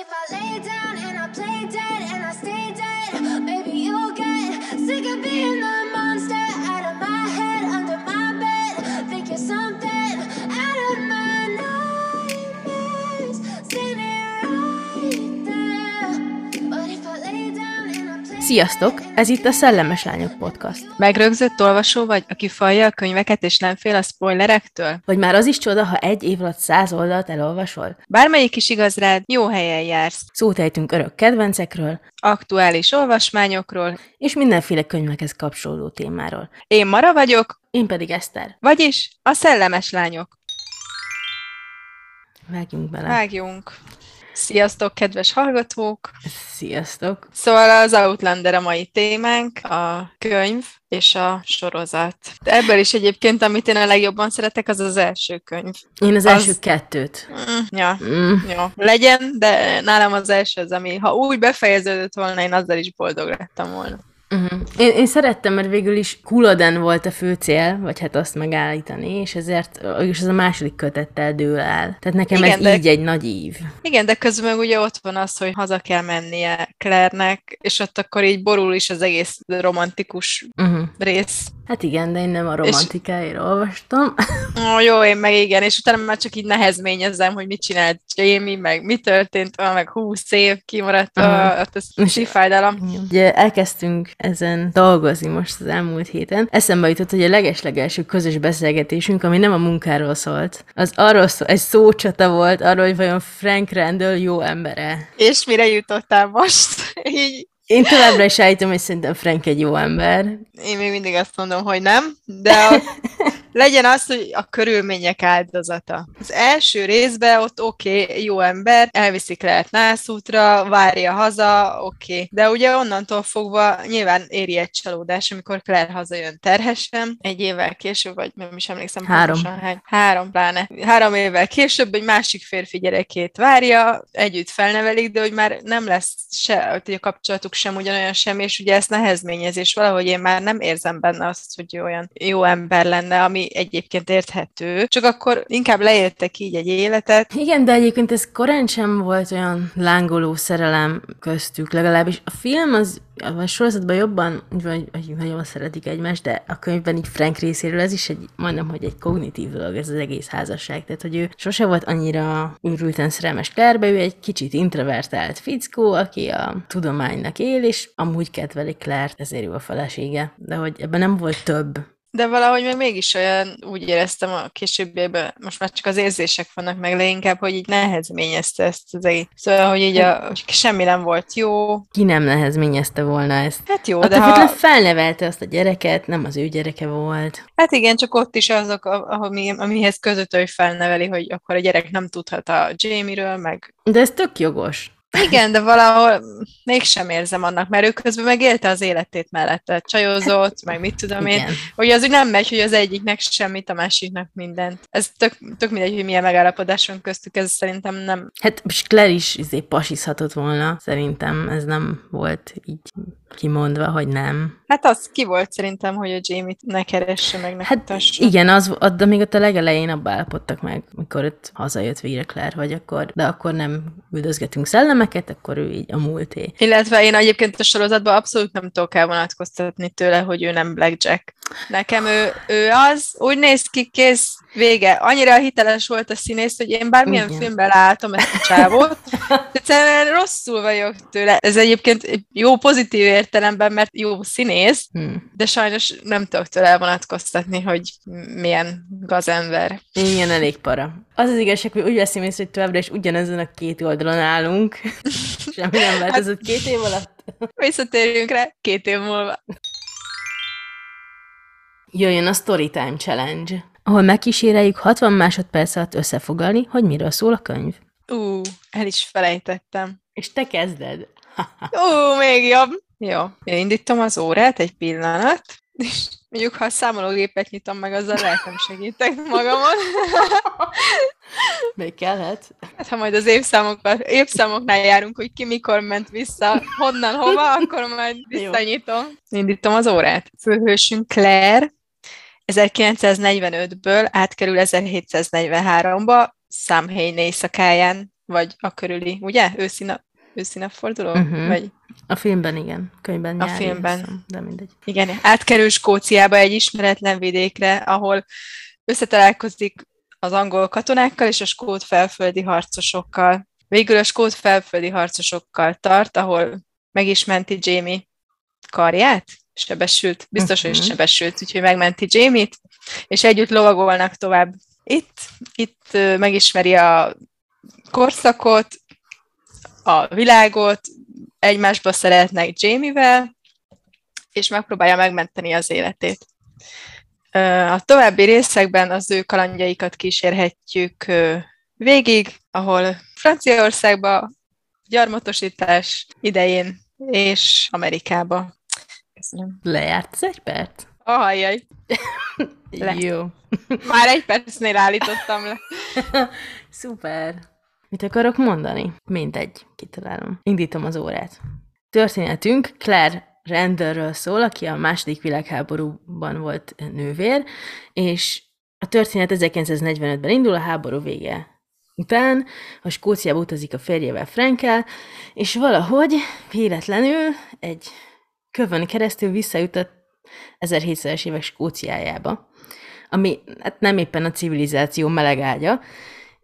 if I lay down and I play dead and I stay dead, maybe you'll get sick of being the monster out of my head, under my bed. Think you're something out of my nightmares, standing right there. But if I lay down and I play Sziasztok! Ez itt a Szellemes Lányok Podcast. Megrögzött olvasó vagy, aki falja a könyveket és nem fél a spoilerektől? Vagy már az is csoda, ha egy év alatt száz oldalt elolvasol? Bármelyik is igaz rád, jó helyen jársz. Szót ejtünk örök kedvencekről, Aktuális olvasmányokról. és mindenféle könyvekhez kapcsolódó témáról. Én Mara vagyok, Én pedig Eszter. vagyis a szellemes lányok. Vágjunk bele. Vágjunk! Sziasztok, kedves hallgatók! Sziasztok! Szóval az Outlander a mai témánk, a könyv és a sorozat. De ebből is egyébként, amit én a legjobban szeretek, az az első könyv. Én az, Az- első kettőt. Mm, ja, Mm. jó. Legyen, de nálam az első az, ami ha úgy befejeződött volna, én azzal is boldog lettem volna. Uh-huh. Én, én szerettem, mert végül is Kulloden volt a fő cél, vagy hát azt megállítani, és ezért és ez a második kötettel dől el. Tehát nekem Igen, ez de- így egy nagy ív. Igen, de közben meg ugye ott van az, hogy haza kell mennie Claire-nek, és ott akkor így borul is az egész romantikus Uh-huh. rész. Hát igen, de én nem a romantikáért olvastam. Ó, jó, én meg igen, és utána már csak így nehezményezem, hogy mit csinált Jamie, meg mi történt, meg húsz év kimaradt, ah, ez És- szívfájdalom. Ugye elkezdtünk ezen dolgozni most az elmúlt héten. Eszembe jutott, hogy a legeslegelső közös beszélgetésünk, ami nem a munkáról szólt, az arról szó, egy szócsata volt arról, hogy vajon Frank Randall jó embere. És mire jutottál most? így Én továbbra is állítom, hogy szerintem Frank egy jó ember. Én még mindig azt mondom, hogy nem, de a, legyen az, hogy a körülmények áldozata. Az első részben ott oké, okay, jó ember, elviszik lehet nászútra, várja haza, oké. Okay. De ugye onnantól fogva nyilván éri egy csalódás, amikor Claire hazajön terhesen, egy évvel később, vagy nem is emlékszem Három. pontosan hány. Három pláne. Három évvel később egy másik férfi gyerekét várja, együtt felnevelik, de hogy már nem lesz se, hogy a kapcsolatuk sem ugyanolyan sem, és ugye ezt nehezményez, és valahogy én már nem érzem benne azt, hogy olyan jó ember lenne, ami egyébként érthető. Csak akkor inkább leéltek így egy életet. Igen, de egyébként ez korán sem volt olyan lángoló szerelem köztük, legalábbis a film az a sorozatban jobban, vagy, vagy nagyon szeretik egymást, de a könyvben így Frank részéről ez is egy, majdnem, hogy egy kognitív dolog ez az egész házasság. Tehát, hogy ő sose volt annyira őrülten szerelmes Claire-be, ő egy kicsit introvertált fickó, aki a tudománynak él, és amúgy kedveli Claire-t, ezért jó a felesége. De hogy ebben nem volt több. De valahogy meg mégis olyan, úgy éreztem a későbbiekben, most már csak az érzések vannak meg leginkább, hogy így nehezményezte ezt az egész. Szóval, hogy így a, hogy semmi nem volt jó. Ki nem nehezményezte volna ezt? Hát jó, Attól de függetlenül ha... felnevelte azt a gyereket, nem az ő gyereke volt. Hát igen, csak ott is azok, ami, amihez között ő felneveli, hogy akkor a gyerek nem tudhat a Jamie-ről, meg De ez tök jogos. Igen, de valahol mégsem érzem annak, mert ő közben megélte az életét mellette, csajozott, meg mit tudom én, Igen. hogy az úgy nem megy, hogy az egyiknek semmit, a másiknak mindent. Ez tök, tök mindegy, hogy milyen megállapodás van köztük, ez szerintem nem. Hát Claire is izé pasizhatott volna, szerintem ez nem volt így kimondva, hogy nem. Hát az ki volt szerintem, hogy a Jamie-t ne keresse, meg ne Hát kutassa. igen, az, de még ott a legelején abba állapodtak meg, mikor ott hazajött végre Claire, hogy akkor, de akkor nem üldözgetünk szellemeket, akkor ő így a múlté. Illetve én egyébként a sorozatban abszolút nem tudok elvonatkoztatni tőle, hogy ő nem Blackjack. Nekem ő, ő az, úgy néz ki, kész, vége. Annyira hiteles volt a színész, hogy én bármilyen Igen. filmben látom ezt a csávót, egyszerűen rosszul vagyok tőle. Ez egyébként egy jó pozitív értelemben, mert jó színész, Hm. de sajnos nem tudok tőle elvonatkoztatni, hogy milyen gazember. Igen, elég para. Az az igazság, hogy úgy veszem észre, hogy továbbra is ugyanezen a két oldalon állunk. Semmi nem változott két év alatt. Visszatérjünk rá két év múlva. Jöjjön a Storytime Challenge, ahol megkíséreljük 60 másodperc alatt összefoglalni, hogy miről szól a könyv. Ú, el is felejtettem. És te kezded. Ó, még jobb. Jó, én indítom az órát egy pillanat, és mondjuk, ha a számológépet nyitom meg, azzal lehet nem segítek magamon. Még kellett? Hát, ha majd az évszámokkal, évszámoknál járunk, hogy ki mikor ment vissza, honnan, hova, akkor majd visszanyitom. Indítom az órát. Főhősünk Claire 1945-ből átkerül 1743-ba, Samhain éjszakáján vagy a körüli, ugye? Őszi, nap, őszi napforduló? Mhm. Vagy A filmben igen, könyvben A nyári, filmben. azt hiszem, De mindegy. Igen, átkerül Skóciába egy ismeretlen vidékre, ahol összetalálkozik az angol katonákkal és a skót felföldi harcosokkal. Végül a skót felföldi harcosokkal tart, ahol meg is menti Jamie karját, sebesült, biztos, hogy Mhm. sebesült, úgyhogy megmenti Jamie-t, és együtt lovagolnak tovább. Itt, itt megismeri a korszakot, a világot, egymásba szeretnek Jamie-vel, és megpróbálja megmenteni az életét. A további részekben az ő kalandjaikat kísérhetjük végig, ahol Franciaországba, gyarmatosítás idején, és Amerikába. Köszönöm. Lejárt az egy perc? Ahajjaj, Le. Jó. már egy percnél állítottam le. Szuper. Mit akarok mondani? Mindegy, kitalálom. Indítom az órát. Történetünk Claire Renderről szól, aki a második világháborúban volt nővér, és a történet 1945-ben indul, a háború vége után, a Skóciába utazik a férjével Frankel, és valahogy véletlenül egy kövön keresztül visszajutott 1700-es évek Skóciájába, ami hát nem éppen a civilizáció meleg ágya,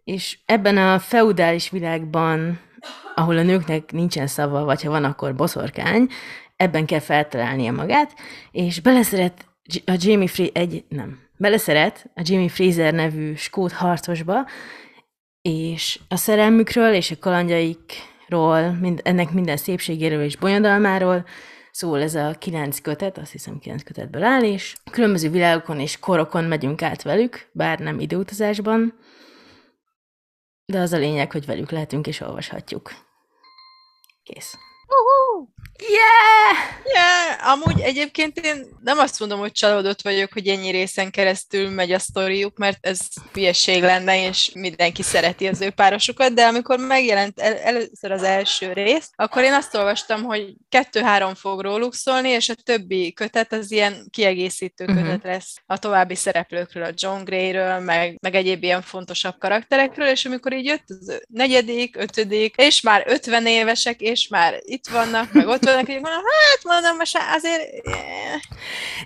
és ebben a feudális világban, ahol a nőknek nincsen szava, vagy ha van, akkor boszorkány, ebben kell feltalálnia magát, és beleszeret a Jamie Free egy, nem, beleszeret a Jamie Fraser nevű skót harcosba, és a szerelmükről és a kalandjaikról, mind, ennek minden szépségéről és bonyodalmáról szól ez a kilenc kötet, azt hiszem kilenc kötetből áll, és különböző világokon és korokon megyünk át velük, bár nem időutazásban, de az a lényeg, hogy velük lehetünk és olvashatjuk. Kész. Yeah! Yeah, amúgy egyébként én nem azt mondom, hogy csalódott vagyok, hogy ennyi részen keresztül megy a sztoriuk, mert ez hülyeség lenne, és mindenki szereti az ő párosukat, de amikor megjelent el, először az első rész, akkor én azt olvastam, hogy kettő-három fog róluk szólni, és a többi kötet az ilyen kiegészítő Mhm. kötet lesz a további szereplőkről, a John Grayről, meg, meg egyéb ilyen fontosabb karakterekről, és amikor így jött az negyedik, ötödik, és már 50 évesek, és már itt vannak, meg ott vannak, így mondom, hát mondom, most azért...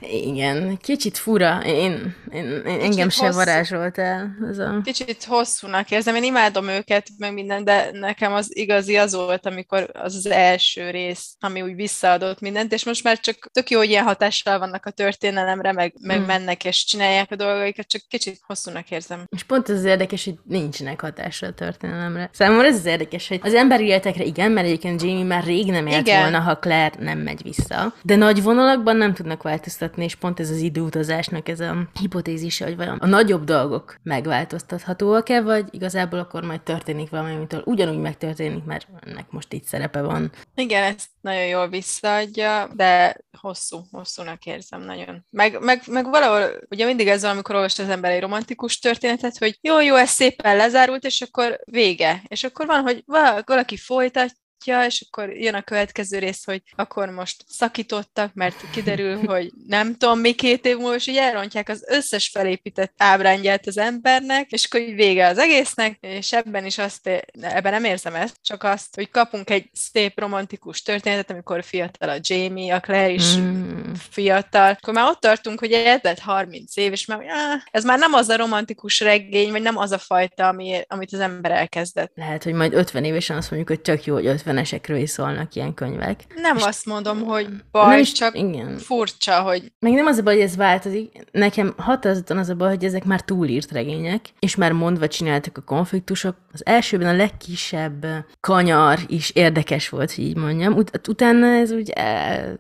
Igen, kicsit fura. Én, én, én engem se hosszú. varázsolt el ez a... Kicsit hosszúnak érzem, én imádom őket, meg minden, de nekem az igazi az volt, amikor az az első rész, ami úgy visszaadott mindent, és most már csak tök jó, hogy ilyen hatással vannak a történelemre, meg, meg Hmm. mennek és csinálják a dolgaikat, csak kicsit hosszúnak érzem. És pont ez az érdekes, hogy nincsenek hatásra a történelemre. Számomra ez az érdekes, hogy az emberi életekre igen, mert egyébként Jamie már rég nem élt Igen. volna, ha Claire nem megy vissza. De nagy vonalakban nem tudnak változtatni, és pont ez az időutazásnak ez a hipotézise, hogy vajon a nagyobb dolgok megváltoztathatóak-e, vagy igazából akkor majd történik valami, amitől ugyanúgy megtörténik, mert ennek most itt szerepe van. Igen, ezt nagyon jól visszaadja, de hosszú, hosszúnak érzem nagyon. Meg, meg, meg valahol, ugye mindig ez van, amikor olvas az ember egy romantikus történetet, hogy jó, jó, ez szépen lezárult, és akkor vége. És akkor van, hogy vala- valaki folytatja, és akkor jön a következő rész, hogy akkor most szakítottak, mert kiderül, hogy nem tudom, mi két év múlva, és így elrontják az összes felépített ábrányját az embernek, és akkor így vége az egésznek, és ebben is azt, ebben nem érzem ezt, csak azt, hogy kapunk egy szép romantikus történetet, amikor fiatal a Jamie, a Claire is Mm. fiatal, akkor már ott tartunk, hogy eltelt 30 év, és már áh, ez már nem az a romantikus regény, vagy nem az a fajta, ami, amit az ember elkezdett. Lehet, hogy majd 50 évesen azt mondjuk, hogy csak jó, hogy 50-esekről is szólnak ilyen könyvek. Nem azt mondom, hogy nem baj, is, csak igen. furcsa, hogy Meg nem az a baj, hogy ez változik. Nekem határozottan az a baj, hogy ezek már túlírt regények, és már mondva csináltak a konfliktusok. Az elsőben a legkisebb kanyar is érdekes volt, hogy így mondjam. Ut- utána ez úgy el,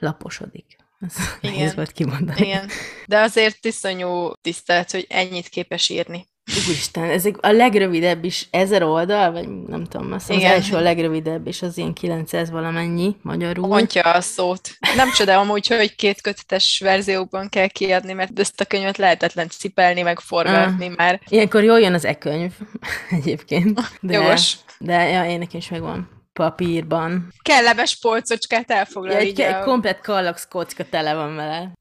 ellaposodik. Ez Igen. nehéz volt kimondani. igen. De azért iszonyú tisztelet, hogy ennyit képes írni. Úristen, ezek a legrövidebb is ezer oldal, vagy nem tudom, azt hiszem az első a legrövidebb, és az ilyen 900 valamennyi magyarul. Mondja a szót. Nem csoda amúgy, hogy két kötetes verziókban kell kiadni, mert ezt a könyvet lehetetlen cipelni, meg forgatni Ah. már. Ilyenkor jól jön az e-könyv egyébként. De, Jogos. De ja, én nekem is megvan papírban. Kellemes polcocskát elfoglal Ja, egy, egy a... komplet kallax kocka tele van vele.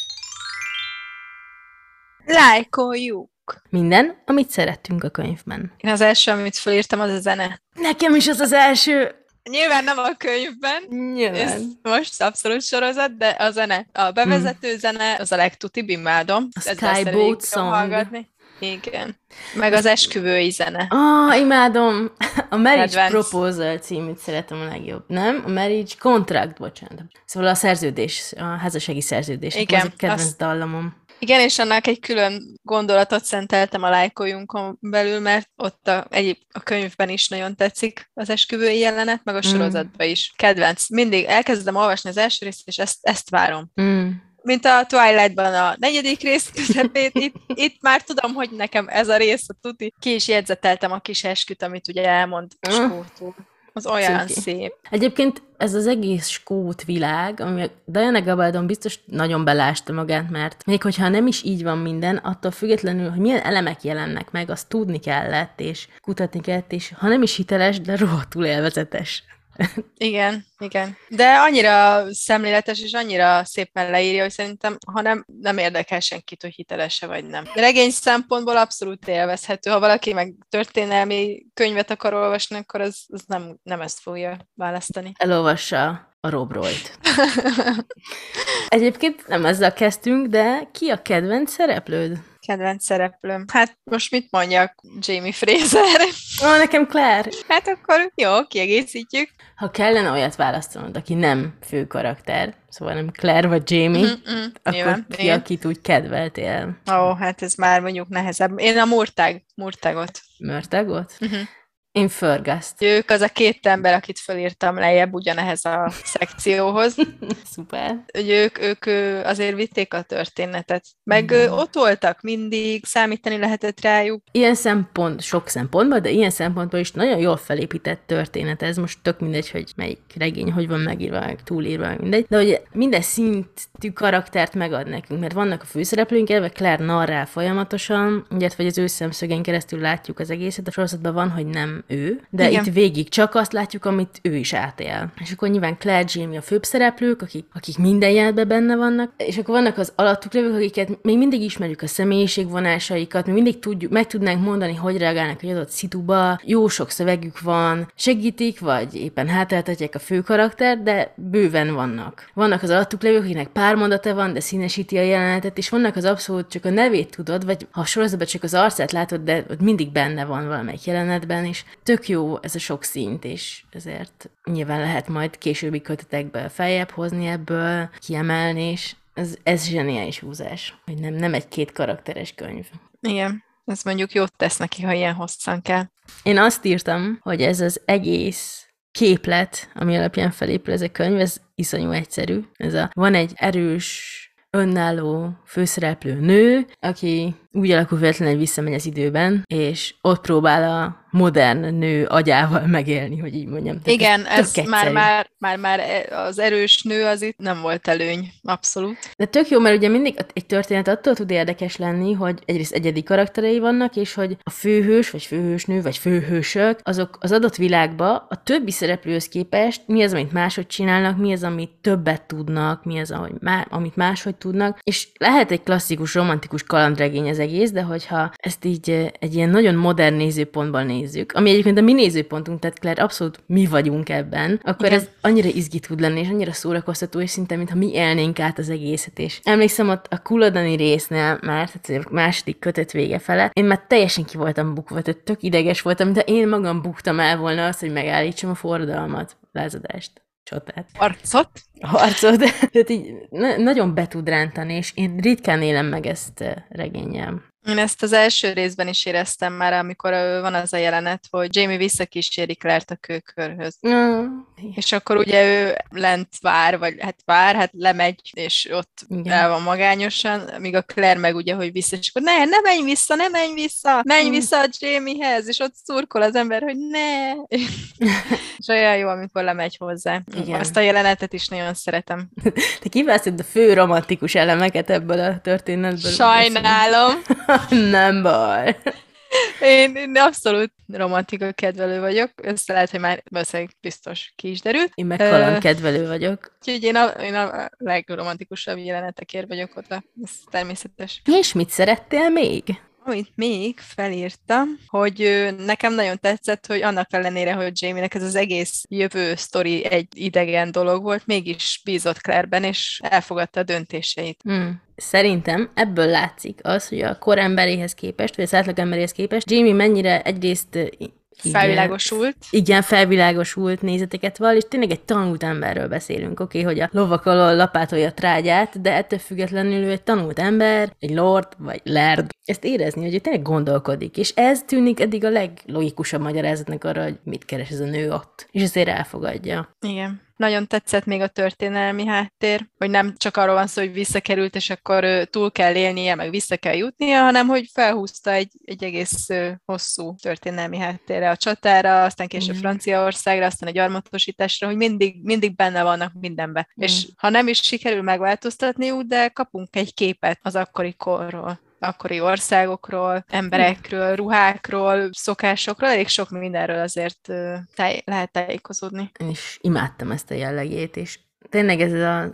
Lájkoljuk! Minden, amit szerettünk a könyvben. Én az első, amit felírtam, az a zene. Nekem is az az első. Nyilván nem a könyvben, ez Nyilván. most abszolút sorozat, de a zene, a bevezető zene, az a legtutibb, imádom. A Skyboat song. hallgatni. Igen. Meg az esküvői zene. Ah, imádom. A Marriage Kedvenc. Proposal címűt szeretem a legjobb. Nem? A Marriage Contract, bocsánat. Szóval a szerződés, a házassági szerződés. Igen, Az a kedvenc azt- dallamom. Igen, és annak egy külön gondolatot szenteltem a lájkoljunkon belül, mert ott a, egy, a könyvben is nagyon tetszik az esküvői jelenet, meg a sorozatban is. Kedvenc. Mindig elkezdem olvasni az első részt, és ezt, ezt várom. Mm. Mint a Twilight-ban a negyedik rész közepét, itt, itt már tudom, hogy nekem ez a rész a tuti. Ki is jegyzeteltem a kis esküt, amit ugye elmond Ah. Az olyan Cuki. szép. Egyébként ez az egész skót világ, ami Diana Gabaldon biztos nagyon belásta magát, mert még hogyha nem is így van minden, attól függetlenül, hogy milyen elemek jelennek meg, azt tudni kellett, és kutatni kellett, és ha nem is hiteles, de rohadtul élvezetes. Igen, igen. De annyira szemléletes és annyira szépen leírja, hogy szerintem, ha nem, nem érdekel senkit, hogy hitelese vagy nem. Regény szempontból abszolút élvezhető. Ha valaki meg történelmi könyvet akar olvasni, akkor az, az nem, nem ezt fogja választani. Elolvassa a Rob Roy-t. Egyébként nem ezzel kezdtünk, de ki a kedvenc szereplőd? Kedvenc szereplőm. Hát most mit mondjak? Jamie Fraser. Ó, nekem Claire. Hát akkor jó, kiegészítjük. Ha kellene olyat választanod, aki nem fő karakter, szóval nem Claire vagy Jamie, Mm-mm, akkor nyilván, ki, igen. akit úgy kedveltél? Ó, hát ez már mondjuk nehezebb. Én a Murtág, Murtágot. Mörtagot? Uh-huh. Én Fergaszt. Ők az a két ember, akit felírtam lejjebb ugyanehez a szekcióhoz. Szuper. hogy ők, ők azért vitték a történetet. Meg ö, ott voltak mindig, számítani lehetett rájuk. Ilyen szempont, sok szempontból, de ilyen szempontból is nagyon jól felépített történet. Ez most tök mindegy, hogy melyik regény, hogy van megírva, meg túlírva, mindegy. De hogy minden szintű karaktert megad nekünk, mert vannak a főszereplőink, elve Claire narrál folyamatosan, illetve hogy az ő szemszögén keresztül látjuk az egészet, a sorozatban van, hogy nem ő, de Igen. itt végig csak azt látjuk, amit ő is átél. És akkor nyilván Claire, Jamie a főbb szereplők, akik, akik minden jelben benne vannak, és akkor vannak az alattuk lévők, akiket még mindig ismerjük a személyiségvonásaikat, mi mindig tudjuk, meg tudnánk mondani, hogy reagálnak egy adott szituba, jó sok szövegük van, segítik, vagy éppen hátráltatják a fő karakter, de bőven vannak. Vannak az alattuk lévők, akiknek pár mondata van, de színesíti a jelenetet, és vannak az abszolút csak a nevét tudod, vagy ha sorozatban csak az arcát látod, de ott mindig benne van valamelyik jelenetben, és tök jó ez a sok szint, és ezért nyilván lehet majd későbbi kötetekből feljebb hozni ebből, kiemelni, és ez, ez zseniális húzás, hogy nem, nem egy két karakteres könyv. Igen, ez mondjuk jót tesz neki, ha ilyen hosszan kell. Én azt írtam, hogy ez az egész képlet, ami alapján felépül ez a könyv, ez iszonyú egyszerű. Ez a, van egy erős, önálló főszereplő nő, aki úgy alakul véletlenül, hogy visszamegy az időben, és ott próbál a modern nő agyával megélni, hogy így mondjam. Tehát Igen, tök ez már, már, már, már az erős nő az itt nem volt előny, abszolút. De tök jó, mert ugye mindig egy történet attól tud érdekes lenni, hogy egyrészt egyedi karakterei vannak, és hogy a főhős, vagy főhősnő, vagy főhősök, azok az adott világba a többi szereplőhöz képest mi az, amit máshogy csinálnak, mi az, amit többet tudnak, mi az, ahogy má- amit máshogy tudnak, és lehet egy klasszikus, romantikus kalandregény az egész, de hogyha ezt így eh, egy ilyen nagyon modern nézőpontból nézzük, ami egyébként a mi nézőpontunk, tehát Claire, abszolút mi vagyunk ebben, akkor Igen. ez annyira izgi tud lenni, és annyira szórakoztató, és szinte, mintha mi élnénk át az egészet. És emlékszem ott a kuladani résznél már, tehát a második kötet vége fele, én már teljesen ki voltam bukva, tehát tök ideges voltam, de én magam buktam el volna azt, hogy megállítsam a forradalmat, lázadást, csatát Arcot? a harcot. Tehát így na- nagyon be tud rántani, és én ritkán élem meg ezt eh, regényem. Én ezt az első részben is éreztem már, amikor van az a jelenet, hogy Jamie visszakíséri Claire-t a kőkörhöz. Mm. És akkor ugye ő lent vár, vagy hát vár, hát lemegy, és ott Igen. Igen. el van magányosan, míg a Claire meg ugye, hogy vissza, és akkor ne, ne menj vissza, ne menj vissza, menj Mm. vissza a Jamiehez, és ott szurkol az ember, hogy ne. és olyan jó, amikor lemegy hozzá. Igen. Azt a jelenetet is nagyon szeretem. Te kiválasztod a fő romantikus elemeket ebből a történetből. Sajnálom. Nem baj. Én, én abszolút romantika kedvelő vagyok. Össze lehet, hogy már valószínűleg biztos ki is derült. Én meg Ö, kalandkedvelő vagyok. Úgyhogy én a, én a legromantikusabb jelenetekért vagyok oda. Ez természetes. És mit szerettél még? Amit még felírtam, hogy nekem nagyon tetszett, hogy annak ellenére, hogy Jamie-nek ez az egész jövő sztori egy idegen dolog volt, mégis bízott Claire-ben, és elfogadta a döntéseit. Hmm. Szerintem ebből látszik az, hogy a koremberéhez képest, vagy az átlagemberéhez képest Jamie mennyire egyrészt ö, igen. Felvilágosult. Igen, felvilágosult nézeteket val, és tényleg egy tanult emberről beszélünk, oké, okay, hogy a lovak alól lapátolja a trágyát, de ettől függetlenül ő egy tanult ember, egy lord, vagy lerd. Ezt érezni, hogy ő tényleg gondolkodik, és ez tűnik eddig a leglogikusabb magyarázatnak arra, hogy mit keres ez a nő ott, és ezért elfogadja. Igen. Nagyon tetszett még a történelmi háttér, hogy nem csak arról van szó, hogy visszakerült, és akkor túl kell élnie, meg vissza kell jutnia, hanem hogy felhúzta egy, egy egész hosszú történelmi háttérre a csatára, aztán később Mhm. Franciaországra, aztán a gyarmatosításra, hogy mindig, mindig benne vannak mindenbe. Mhm. És ha nem is sikerül megváltoztatniuk, de kapunk egy képet az akkori korról akkori országokról, emberekről, ruhákról, szokásokról, elég sok mindenről azért táj- lehet tájékozódni. Én is imádtam ezt a jellegét, és tényleg ez az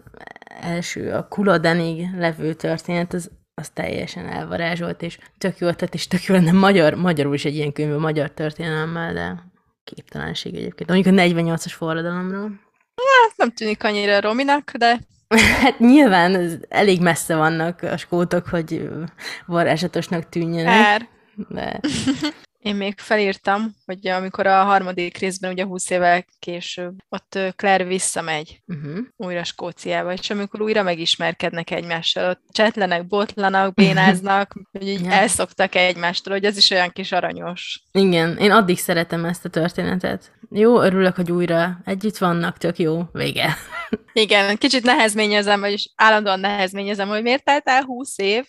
első, a Kuladenig levő történet, az, az teljesen elvarázsolt, és tök jó tett, és tök jó lenne magyar, magyarul is egy ilyen könyv a magyar történelemmel, de képtelenség egyébként. Mondjuk a 48-as forradalomról. Hát nem tűnik annyira Rominak, de Hát nyilván elég messze vannak a skótok, hogy varázsatosnak tűnjenek, kár. de Én még felírtam, hogy amikor a harmadik részben, ugye 20 évvel később, ott Claire visszamegy uh-huh. újra Skóciába, és amikor újra megismerkednek egymással, ott csetlenek, botlanak, bénáznak, hogy így Ja. elszoktak egymástól, hogy ez is olyan kis aranyos. igen, én addig szeretem ezt a történetet. Jó, örülök, hogy újra együtt vannak, tök jó, vége. Igen, kicsit nehezményezem, vagyis állandóan nehezményezem, hogy miért telt el 20 év,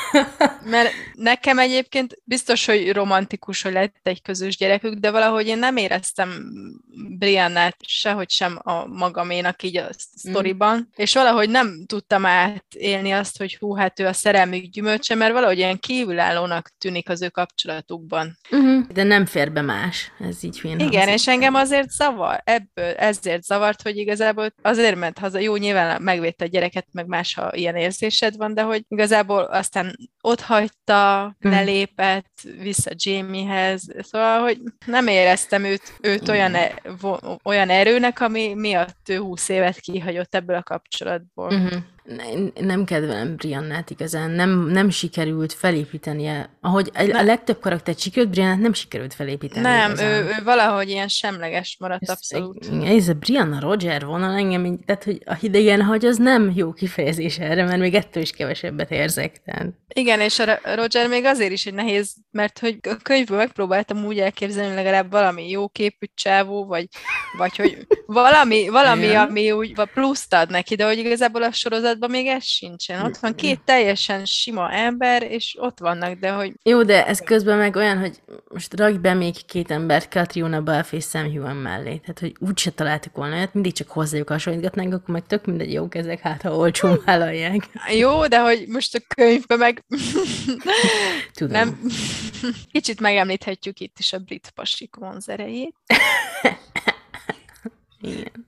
mert nekem egyébként biztos, hogy romantikus, hogy lett egy közös gyerekük, de valahogy én nem éreztem Briannát sehogy sem a magaménak így a sztoriban, és valahogy nem tudtam átélni azt, hogy hú, hát ő a szerelmük gyümölcse, mert valahogy ilyen kívülállónak tűnik az ő kapcsolatukban. Uh-huh. De nem fér be más, ez így hülyén Igen, hangzik. és engem azért zavar, ebből ezért zavart, hogy igazából azért ment haza, jó, nyilván megvédte a gyereket, meg más, ha ilyen érzésed van, de hogy igazából aztán ott hagyta, Mm. lelépett vissza Jamiehez, szóval, hogy nem éreztem őt, őt olyan, e, vo- olyan erőnek, ami miatt ő 20 évet kihagyott ebből a kapcsolatból. Uh-huh. Nem kedvelem Briannát igazán, nem, nem sikerült felépítenie. Ahogy a, a legtöbb karaktert sikerült, Briannát nem sikerült felépíteni. Nem, igazán. ő, ő valahogy ilyen semleges maradt Ez- abszolút. Ez a Brianna Roger vonal engem, tehát hogy a hidegen hagy, az nem jó kifejezés erre, mert még ettől is kevesebbet érzek. Tehát. Igen, és a Roger még azért is egy nehéz, mert hogy a könyvből megpróbáltam úgy elképzelni, hogy legalább valami jó képű csávó, vagy, vagy hogy valami, valami ami úgy pluszt ad neki, de hogy igazából a sorozatban még ez sincsen. Ott van két teljesen sima ember, és ott vannak, de hogy Jó, de ez közben meg olyan, hogy most rakj be még két embert Catriona Balfe és Sam Hewen mellé. Tehát, hogy úgyse találtuk volna olyat, mindig csak hozzájuk hasonlítgatnánk, akkor meg tök mindegy jók ezek, hát ha olcsón vállalják. jó, de hogy most a könyvben meg Tudom. nem, kicsit megemlíthetjük itt is a brit pasik vonzerejét, Igen.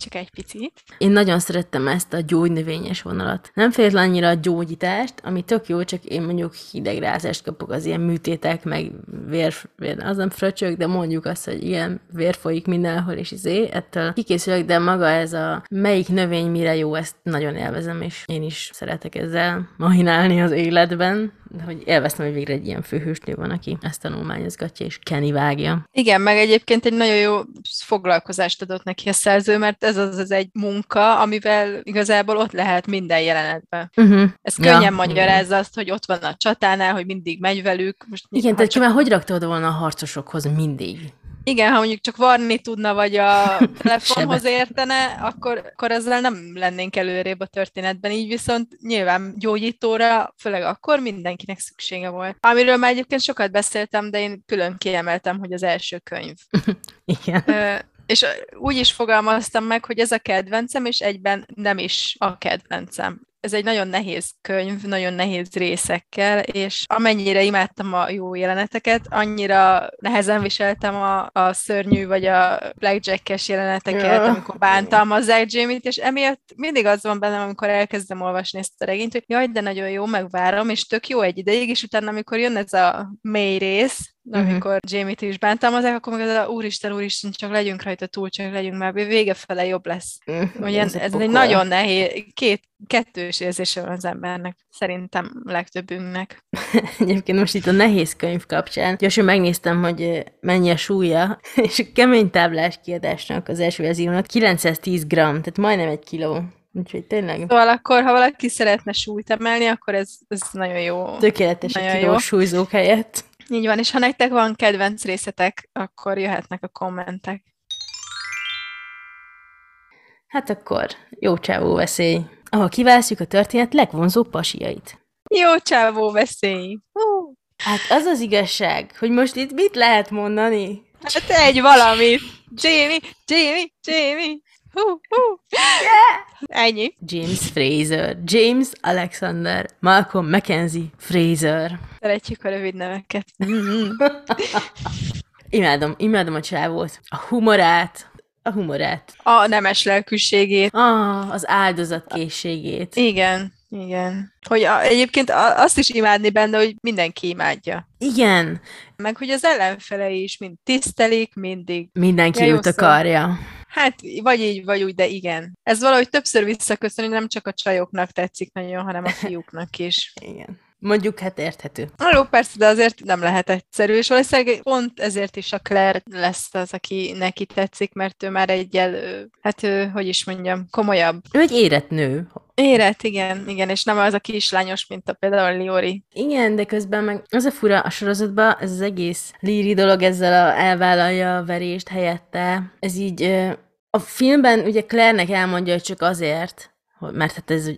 Csak egy picit. Én nagyon szerettem ezt a gyógynövényes vonalat. Nem feltétlenül annyira a gyógyítást, ami tök jó, csak én mondjuk hidegrázást kapok az ilyen műtétek, meg vér, vér az nem fröcsök, de mondjuk azt, hogy ilyen vér folyik mindenhol, és izé, ettől kikészülök, de maga ez a melyik növény mire jó, ezt nagyon élvezem, és én is szeretek ezzel mahinálni az életben, de hogy élveztem, hogy végre egy ilyen főhősnő van, aki ezt tanulmányozgatja, és Kenny vágja. Igen, meg egyébként egy nagyon jó foglalkozást adott neki a szerző, mert ez az, az egy munka, amivel igazából ott lehet minden jelenetben. Uh-huh. Ez Ja, könnyen igen. magyarázza azt, hogy ott van a csatánál, hogy mindig megy velük. Most Igen, tehát csak, csak... hogy raktad volna a harcosokhoz mindig? igen, ha mondjuk csak varni tudna, vagy a telefonhoz értene, akkor, akkor ezzel nem lennénk előrébb a történetben. Így viszont nyilván gyógyítóra, főleg akkor mindenkinek szüksége volt. Amiről már egyébként sokat beszéltem, de én külön kiemeltem, hogy az első könyv. Igen. Ö, és úgy is fogalmaztam meg, hogy ez a kedvencem, és egyben nem is a kedvencem. ez egy nagyon nehéz könyv, nagyon nehéz részekkel, és amennyire imádtam a jó jeleneteket, annyira nehezen viseltem a, a szörnyű vagy a blackjack-es jeleneteket, Ja. amikor bántalmazzák Jamie-t, és emiatt mindig az van bennem, amikor elkezdem olvasni ezt a regényt, hogy jaj, de nagyon jó, megvárom, és tök jó egy ideig, és utána, amikor jön ez a mély rész, Mhm. amikor Jamie-t is bántalmazzák, akkor meg az a úristen, úristen, csak legyünk rajta túl, csak legyünk már, vége fele jobb lesz. Hogy ez, ez egy nagyon nehéz, két, kettős érzése van az embernek, szerintem legtöbbünknek. Egyébként most itt a nehéz könyv kapcsán, gyorsan megnéztem, hogy mennyi a súlya, és a kemény táblás kiadásnak az első verziónak 910 gram, tehát majdnem egy kiló. Úgyhogy tényleg Szóval akkor, ha valaki szeretne súlyt emelni, akkor ez, ez nagyon jó. tökéletes Nagyon jó. kilós súlyzók helyett. Így van, és ha nektek van kedvenc részetek, akkor jöhetnek a kommentek. Hát akkor jó csávó veszély, ahol kiválasztjuk a történet legvonzóbb pasiait. Jó csávó veszély! Hú, Hát az az igazság, hogy most itt mit lehet mondani? hát egy valamit! Jamie, Jamie, Jamie! Hú, hú. Ennyi. James Fraser, James Alexander, Malcolm Mackenzie Fraser. Szeretjük a rövid neveket. Imádom, imádom a csávót. A humorát, a humorát. A nemes lelkűségét. Ah, az áldozatkészségét. Igen, igen. Hogy a, egyébként a, azt is imádni benne, hogy mindenki imádja. Igen, Meg hogy az ellenfelei is mind tisztelik, mindig. mindenki Ja, őt akarja. Hát, vagy így, vagy úgy, de igen. Ez valahogy többször visszaköszön, hogy nem csak a csajoknak tetszik nagyon, hanem a fiúknak is. Igen. Mondjuk, hát érthető. Jó, persze, de azért nem lehet egyszerű, és valószínűleg pont ezért is a Claire lesz az, aki neki tetszik, mert ő már egyel, ö, hát ő, hogy is mondjam, komolyabb. Ő egy érett nő. Érett, igen, igen, és nem az a kislányos, mint a például Liori. Igen, de közben meg az a fura a sorozatban, ez az egész líri dolog ezzel a elvállalja a verést helyette. Ez így, a filmben ugye Claire-nek elmondja, hogy csak azért, mert hát ez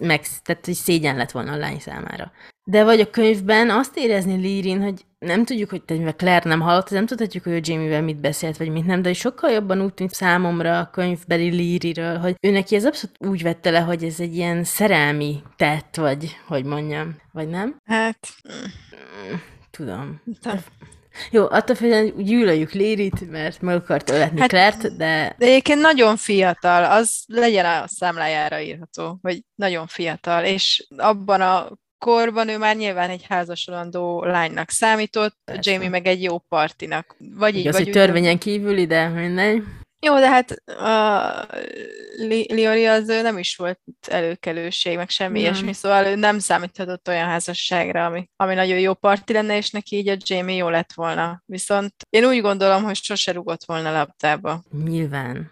meg, tehát hogy szégyen lett volna a lány számára. De vagy a könyvben azt érezni Lírin, hogy nem tudjuk, hogy te, mivel Claire nem hallott, nem tudhatjuk, hogy ő Jamie-vel mit beszélt, vagy mit nem, de sokkal jobban úgy tűnt számomra a könyvbeli Líriről, hogy ő neki ez abszolút úgy vette le, hogy ez egy ilyen szerelmi tett, vagy hogy mondjam, vagy nem? Hát, Tudom. nem. Jó, attól függően gyűlöljük Lérit, mert meg akart öletni hát, Claire-t, de De egyébként nagyon fiatal, az legyen a számlájára írható, hogy nagyon fiatal, és abban a korban ő már nyilván egy házasolandó lánynak számított, Persze. Jamie meg egy jó partinak. Vagy így, igaz, vagy hogy úgy, törvényen kívüli, de mindegy. Jó, de hát a Li- Liori az nem is volt előkelőség, meg semmi Nem. ilyesmi, szóval ő nem számíthatott olyan házasságra, ami, ami nagyon jó parti lenne, és neki így a Jamie jó lett volna. Viszont én úgy gondolom, hogy sose rugott volna labdába. Nyilván.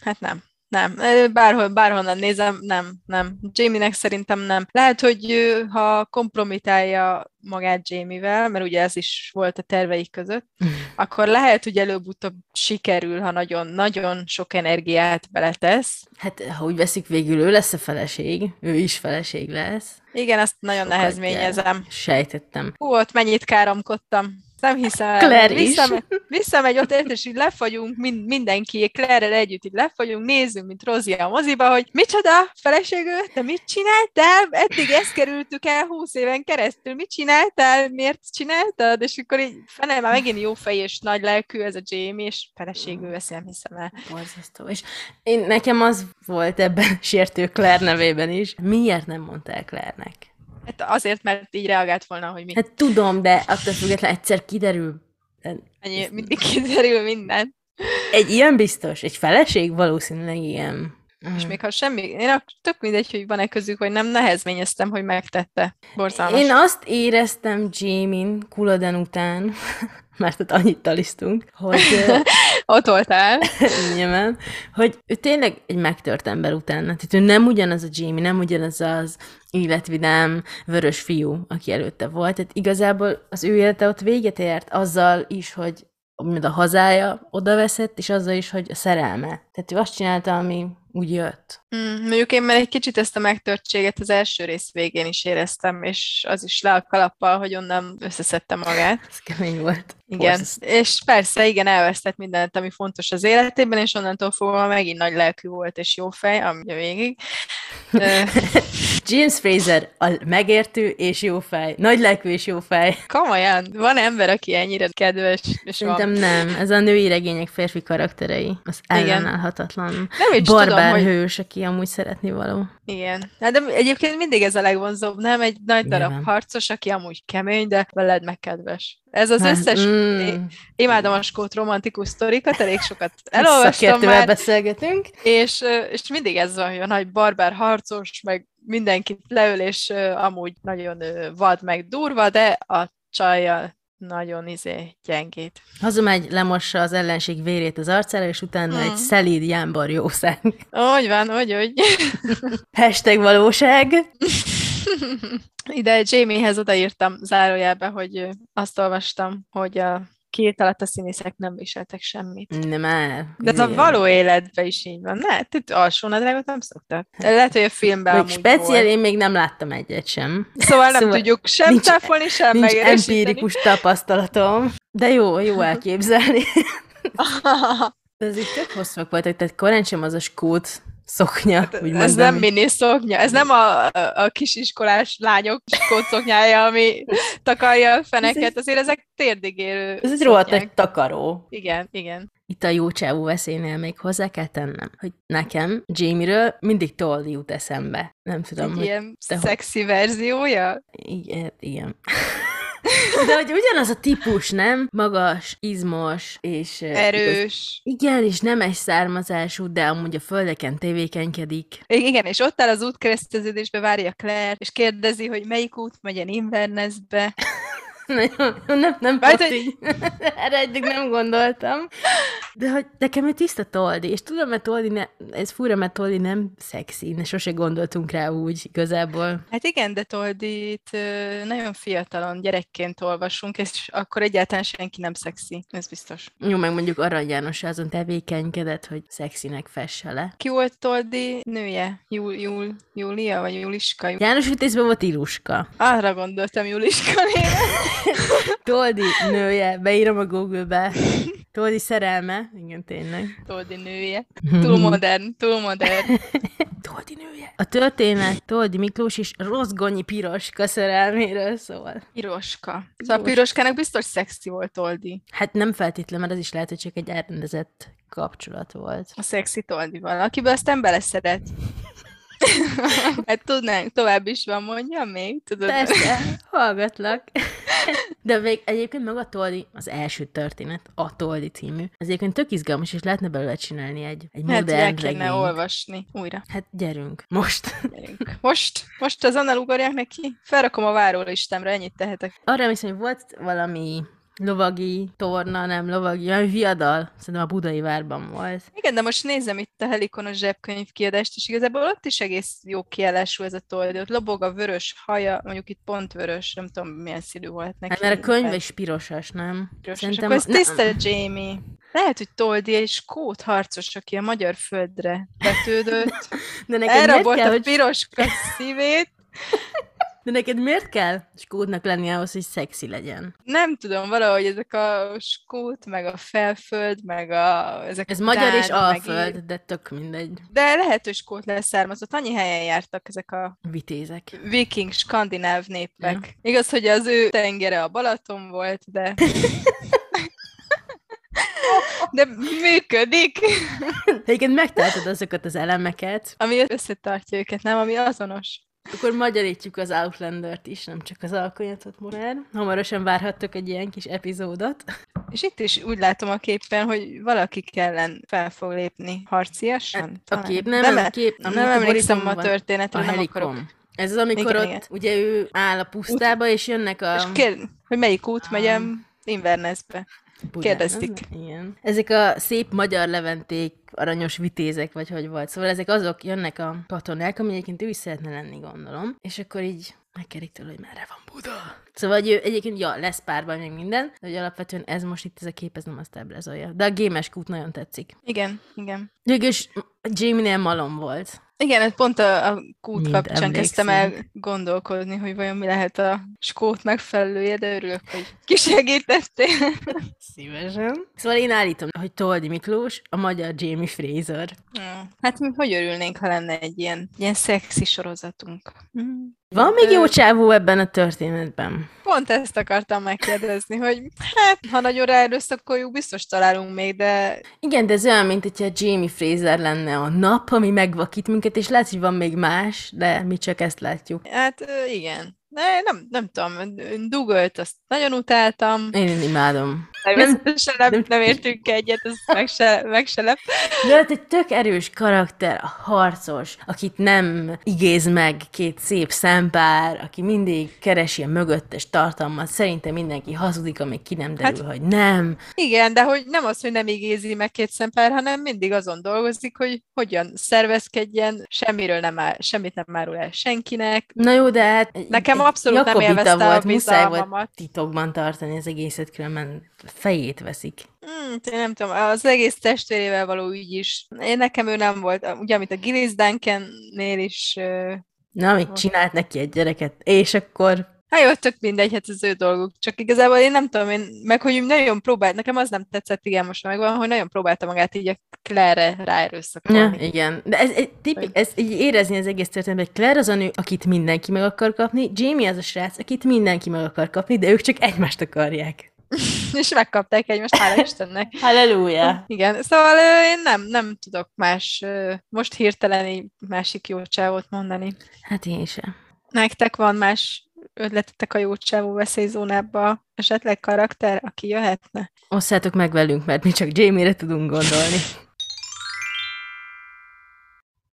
Hát nem. Nem, bárhol, bárhonnan nézem, nem, nem. Jamie-nek szerintem nem. Lehet, hogy ha kompromitálja magát Jamie-vel, mert ugye ez is volt a terveik között, akkor lehet, hogy előbb-utóbb sikerül, ha nagyon-nagyon sok energiát beletesz. Hát, ha úgy veszik, végül ő lesz a feleség, ő is feleség lesz. Igen, azt nagyon Sokat nehezményezem. Sejtettem. Hú, ott mennyit káromkodtam. Nem hiszem. Claire is. Visszamegy, ott, és így lefagyunk, mind, mindenki, Claire-rel együtt így lefagyunk, nézzünk, mint Rozi a moziba, hogy micsoda, feleségő, te mit csináltál? Eddig ezt kerültük el húsz éven keresztül, mit csináltál? Miért csináltad? És akkor így fene, már megint jó fej és nagy lelkű ez a Jamie, és feleségül ezt nem hiszem el. Borzasztó. És én, nekem az volt ebben sértő Claire nevében is. Miért nem mondtál Claire-nek? Hát azért, mert így reagált volna, hogy mi. Hát tudom, de attól függetlenül egyszer kiderül. Ennyi, mindig kiderül minden. Egy ilyen biztos, egy feleség valószínűleg ilyen. És még ha semmi, én tök mindegy, hogy van-e közük, vagy nem, nehezményeztem, hogy megtette. Borzalmas. Én azt éreztem Jamie-n Kuladen után, mert ott annyit talisztunk, hogy Ott voltál. nyilván, hogy ő tényleg egy megtört ember utána. Tehát ő nem ugyanaz a Jamie, nem ugyanaz az életvidám, vörös fiú, aki előtte volt. Tehát igazából az ő élete ott véget ért azzal is, hogy mint a hazája oda veszett, és azzal is, hogy a szerelme. Tehát ő azt csinálta, ami úgy jött. Mm, mondjuk én már egy kicsit ezt a megtörtséget az első rész végén is éreztem, és az is le a kalappal, hogy onnan összeszedte magát. Ez kemény volt. Igen, Borzasztó. és persze, igen, elvesztett mindent, ami fontos az életében, és onnantól fogva megint nagy lelkű volt, és jó fej, ami végig. James Fraser a megértő és jó fej. Nagy lelkű és jó fej. Komolyan, van ember, aki ennyire kedves, és Szerintem van. nem. Ez a női regények férfi karakterei. Az ellenállhatatlan. Nem is tudom, Barbár hogy... hős, aki amúgy szeretni való. Igen. Hát de egyébként mindig ez a legvonzóbb, nem? Egy nagy darab Nyilván. harcos, aki amúgy kemény, de veled meg kedves. Ez az Hát, összes... mm. Imádom a skót romantikus sztorikat, elég sokat elolvastam már, beszélgetünk. és, és mindig ez van, hogy a nagy barbár harcos, meg mindenkit leöl, és amúgy nagyon vad, meg durva, de a csajjal nagyon izé gyengét. Hazamegy, lemossa az ellenség vérét az arcára, és utána Mm. egy szelíd jámbor jószág. Úgy van, úgy, úgy. Hashtag valóság. Ide Jamiehez odaírtam zárójelbe, hogy azt olvastam, hogy a két alatt a színészek nem viseltek semmit. Nem el. De ez a való életben is így van. Ne, itt alsónadrágot nem szoktak. Lehet, hogy a filmben Még speciál, volt. én még nem láttam egyet sem. Szóval nem Szóval tudjuk sem nincs- cáfolni, sem Nincs empirikus tapasztalatom. De jó, jó elképzelni. De ez így tök hosszúak voltak, tehát korán sem az a skót szoknya, úgy Hát, ez nem mini szoknya, ez nem a, a, kisiskolás lányok skótszoknyája, ami takarja a feneket, azért ezek térdig érő Ez egy rohadt nagy takaró. Igen, igen. Itt a jó csávú veszélynél még hozzá kell tennem, hogy nekem Jamie-ről mindig Toldi jut eszembe. Nem tudom, Egy hogy... ilyen te szexi verziója. Igen, igen. De hogy ugyanaz a típus, nem? Magas, izmos, és... eh, igaz- Erős. Igen, és nemes származású, de amúgy a földeken tevékenykedik. Igen, és ott áll az útkereszteződésbe, várja Claire, és kérdezi, hogy melyik út megyen Invernessbe. Nagyon, nem, nem pont hogy- így. Erre eddig nem gondoltam. De hogy nekem ő tiszta Toldi, és tudom, mert Toldi, ne, ez fura, mert Toldi nem szexi, ne sose gondoltunk rá úgy igazából. Hát igen, de Toldit nagyon fiatalon, gyerekként olvasunk, és akkor egyáltalán senki nem szexi, ez biztos. Jó, meg mondjuk Arany János azon tevékenykedett, hogy szexinek fesse le. Ki volt Toldi nője? Júl, Júl, Júlia, vagy Júliska? János Vitézben volt Iluska. Arra gondoltam Júliska néven. Toldi nője, beírom a Google-be. Toldi szerelme, igen, tényleg. Toldi nője. Túl modern, túl modern. Toldi nője. A történet Toldi Miklós és Rozgonyi Piroska szerelméről szól. Piroska. Szóval a Piros. Piroskának biztos szexi volt Toldi. Hát nem feltétlen, mert az is lehet, hogy csak egy elrendezett kapcsolat volt. A szexi Toldival, akiben aztán beleszedett. hát tudnánk, tovább is van, mondjam még? Tudod? Persze, hallgatlak. De még egyébként maga a Toldi, az első történet, a Toldi című, az egyébként tök izgalmas, és lehetne belőle csinálni egy, egy Hát, hogy el modern kéne olvasni újra. Hát gyerünk, most. Gyerünk. Most, most az annál ugorják neki? Felrakom a várólistámra, ennyit tehetek. Arra emlékszem, hogy volt valami lovagi torna, nem lovagi, olyan viadal, szerintem a budai várban volt. Igen, de most nézem itt a Helikonos zsebkönyv kiadást, és igazából ott is egész jó kiállású ez a toldi. Ott lobog a vörös haja, mondjuk itt pont vörös, nem tudom milyen színű volt neki. Hát mert a könyv is pirosas, nem? Piros. És akkor ez ne- tiszta Jamie. Lehet, hogy Toldi egy skót harcos, aki a magyar földre vetődött, de neked miért elrabolta kell, a hogy piroska szívét. De neked miért kell skódnak lenni ahhoz, hogy szexi legyen? Nem tudom, valahogy ezek a skót, meg a felföld, meg a... Ezek Ez a magyar és meg alföld, így. de tök mindegy. De lehet, hogy skót leszármazott. Annyi helyen jártak ezek a Vitézek. viking, skandináv népek. Ja. Igaz, hogy az ő tengere a Balaton volt, de... De működik, Egyébként megtaláltad azokat az elemeket, ami összetartja őket, nem? Ami azonos. Akkor magyarítjuk az Outlandert is, nem csak az alkonyatot már. Hamarosan várhattok egy ilyen kis epizódot. És itt is úgy látom a képen, hogy valaki ellen fel fog lépni harciasan. A kép, nem, nem, a kép, nem, a emlékszem a történetre, A nem akarok. Ez az, amikor Igen, ott igen. ugye ő áll a pusztába, és jönnek a... És kér, hogy melyik út megyem Invernessbe. Budán, kérdezték. Igen. Ezek a szép magyar leventék, aranyos vitézek, vagy hogy volt. Szóval ezek azok jönnek a katonák, ami egyébként ő is szeretne lenni, gondolom. És akkor így megkerik tőle, hogy merre van Buda. Szóval, hogy ő egyébként, ja, lesz párban még minden, de hogy alapvetően ez most itt ez a kép, ez nem azt ábrázolja. De a gémes kút nagyon tetszik. Igen, igen. Végülis Jamie-nél malom volt. Igen, pont a, a kút Mind kapcsán kezdtem el gondolkodni, hogy vajon mi lehet a skót megfelelője, de örülök, hogy kisegítettél. Szívesen. Szóval én állítom, hogy Toldi Miklós a magyar Jamie Fraser. Hát mi hogy örülnénk, ha lenne egy ilyen, ilyen szexi sorozatunk. Van még jó csávó ebben a történetben? Pont ezt akartam megkérdezni, hogy hát, ha nagyon ráerőszakoljuk, biztos találunk még, de Igen, de ez olyan, mint hogyha Jamie Fraser lenne a nap, ami megvakít minket, és lehet, hogy van még más, de mi csak ezt látjuk. hát igen. Ne, nem, nem tudom, Dugölt, azt nagyon utáltam. Én imádom. Természetesen nem, nem, nem értünk egyet, ez meg se, meg se lep. De ott egy tök erős karakter, a harcos, akit nem igéz meg két szép szempár, aki mindig keresi a mögöttes tartalmat. Szerintem mindenki hazudik, amíg ki nem derül, hát, hogy nem. Igen, de hogy nem az, hogy nem igézi meg két szempár, hanem mindig azon dolgozik, hogy hogyan szervezkedjen, semmiről nem áll, semmit nem árul el senkinek. Na jó, de hát Nekem abszolút nem jakobita élvezte a volt, muszáj volt titokban tartani az egészet, különben fejét veszik. Hmm, én nem tudom, az egész testvérével való ügy is. Én nekem ő nem volt, ugye, amit a Gillis Duncan-nél is, Na, még csinált neki egy gyereket, és akkor hát jó, tök mindegy, hát az ő dolguk. Csak igazából én nem tudom, én, meg hogy nagyon próbált, nekem az nem tetszett, igen, most megvan, hogy nagyon próbálta magát így a Claire-re ráerőszakolni. Ja, igen. De ez, ez, tipik, ez így érezni az egész történetben, hogy Claire az a nő, akit mindenki meg akar kapni, Jamie az a srác, akit mindenki meg akar kapni, de ők csak egymást akarják. És megkapták egymást, hála Istennek. Halleluja! Igen, szóval én nem, nem tudok más, most hirtelen így másik jó csávót mondani. Hát én sem. Nektek van más ötletetek a jó csávó veszélyzónába, esetleg karakter, aki jöhetne? Osszátok meg velünk, mert mi csak Jamie-re tudunk gondolni.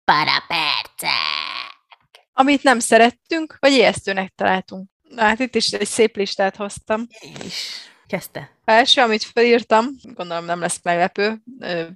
Para perce! Amit nem szerettünk, vagy ijesztőnek találtunk. Na, hát itt is egy szép listát hoztam. Én is. Kezdte. Első, amit felírtam, gondolom nem lesz meglepő,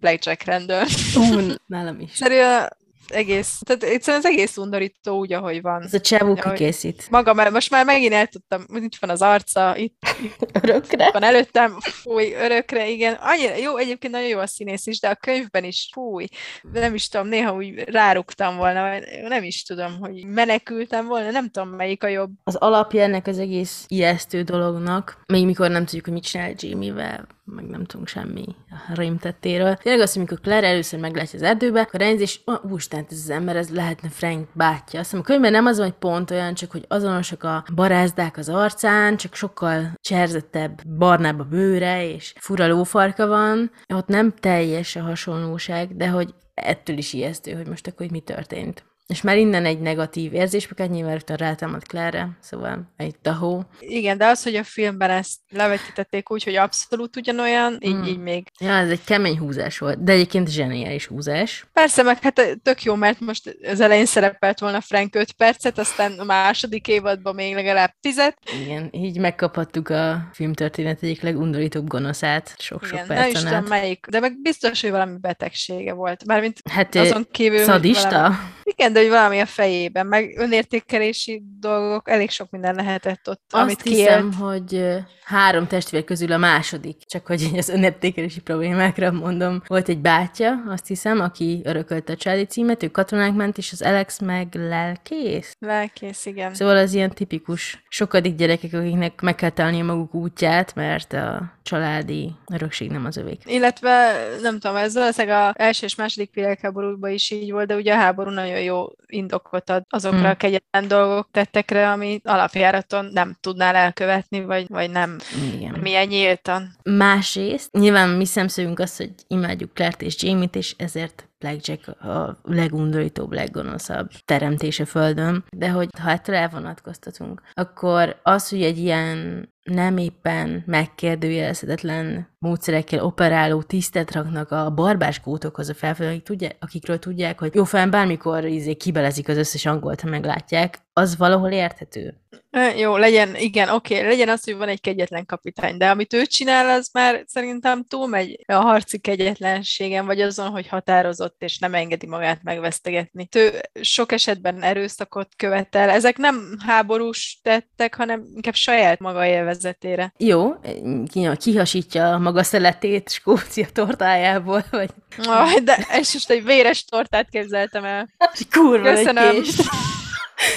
Blackjack Randall. Ú, nálam is. Szerűen egész, tehát egyszerűen az egész undorító úgy, ahogy van. Ez a csávó kikészít. Maga, mert most már megint el tudtam, itt van az arca, itt Örökre. van előttem, fúj, örökre, igen. Annyira jó, egyébként nagyon jó a színész is, de a könyvben is, fúj, nem is tudom, néha úgy ráruktam volna, nem is tudom, hogy menekültem volna, nem tudom, melyik a jobb. Az alapja ennek az egész ijesztő dolognak, még mikor nem tudjuk, hogy mit csinál Jamie-vel, meg nem tudunk semmi a rémtettéről. Tényleg az, hogy amikor Claire először meglátja az erdőbe, akkor ránéz, és oh, úristen, ez az ember, ez lehetne Frank bátyja. Azt a könyvben nem az hogy pont olyan, csak hogy azonosak a barázdák az arcán, csak sokkal cserzettebb, barnább a bőre, és fura lófarka van. Ott nem teljes a hasonlóság, de hogy ettől is ijesztő, hogy most akkor hogy mi történt. És már innen egy negatív érzés, mert nyilván rögtön rátámad Claire-re, szóval egy tahó. Igen, de az, hogy a filmben ezt levetítették úgy, hogy abszolút ugyanolyan, így, Mm. így még. Ja, ez egy kemény húzás volt, de egyébként zseniális húzás. Persze, meg hát tök jó, mert most az elején szerepelt volna Frank 5 percet, aztán a második évadban még legalább 10 Igen, így megkaphattuk a filmtörténet egyik legundorítóbb gonoszát sok-sok Igen, nem is percen tudom melyik, de meg biztos, hogy valami betegsége volt. Mármint Hát azon kívül, szadista? valami, igen, de hogy valami a fejében, meg önértékelési dolgok, elég sok minden lehetett ott, Azt amit hiszem, kiélt. hogy három testvér közül a második, csak hogy az önértékelési problémákra mondom, volt egy bátyja, azt hiszem, aki örökölte a családi címet, ő katonák ment, és az Alex meg lelkész. Lelkész, igen. Szóval az ilyen tipikus sokadik gyerekek, akiknek meg kell találni maguk útját, mert a családi örökség nem az övék. Illetve, nem tudom, ez valószínűleg az első és második világháborúban is így volt, de ugye a háború nagyon jó indokot ad azokra Mm. a kegyetlen dolgok tettekre, ami alapjáraton nem tudnál elkövetni, vagy, vagy nem Igen. milyen nyíltan. Másrészt, nyilván mi szemszögünk az, hogy imádjuk Claire-t és Jamie-t, és ezért Blackjack a legundorítóbb, leggonoszabb teremtés a Földön, de hogy ha ettől elvonatkoztatunk, akkor az, hogy egy ilyen nem éppen megkérdőjelezhetetlen módszerekkel operáló tisztet raknak a barbás kótokhoz a felfölön, akik tudják, akikről tudják, hogy jó fel bármikor izé, kibelezik az összes angolt, ha meglátják, az valahol érthető. Jó, legyen, igen, oké, legyen az, hogy van egy kegyetlen kapitány, de amit ő csinál, az már szerintem túlmegy a harci kegyetlenségen, vagy azon, hogy határozott és nem engedi magát megvesztegetni. Ő sok esetben erőszakot követel. Ezek nem háborús tettek, hanem inkább saját maga nyelvezetére. Jó, ki- kihasítja a maga szeletét Skócia tortájából, vagy Oh, de és most egy véres tortát képzeltem el. kurva egy Köszönöm. kést.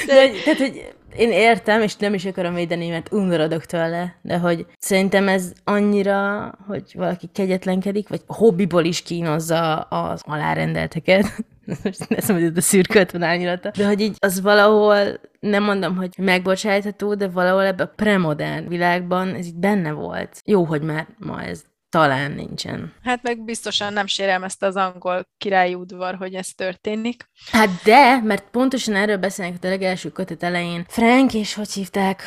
De, tehát, hogy én értem, és nem is akarom védeni, mert undorodok tőle, de hogy szerintem ez annyira, hogy valaki kegyetlenkedik, vagy hobbiból is kínozza az alárendelteket. Most ne mondod, hogy a szürke 50 árnyalata. De hogy így az valahol, nem mondom, hogy megbocsájtható, de valahol ebben a premodern világban ez így benne volt. Jó, hogy már ma ez talán nincsen. Hát meg biztosan nem sérelmezte az angol királyi udvar, hogy ez történik. Hát de, mert pontosan erről beszélnek a legelső kötet elején. Frank és hogy hívták?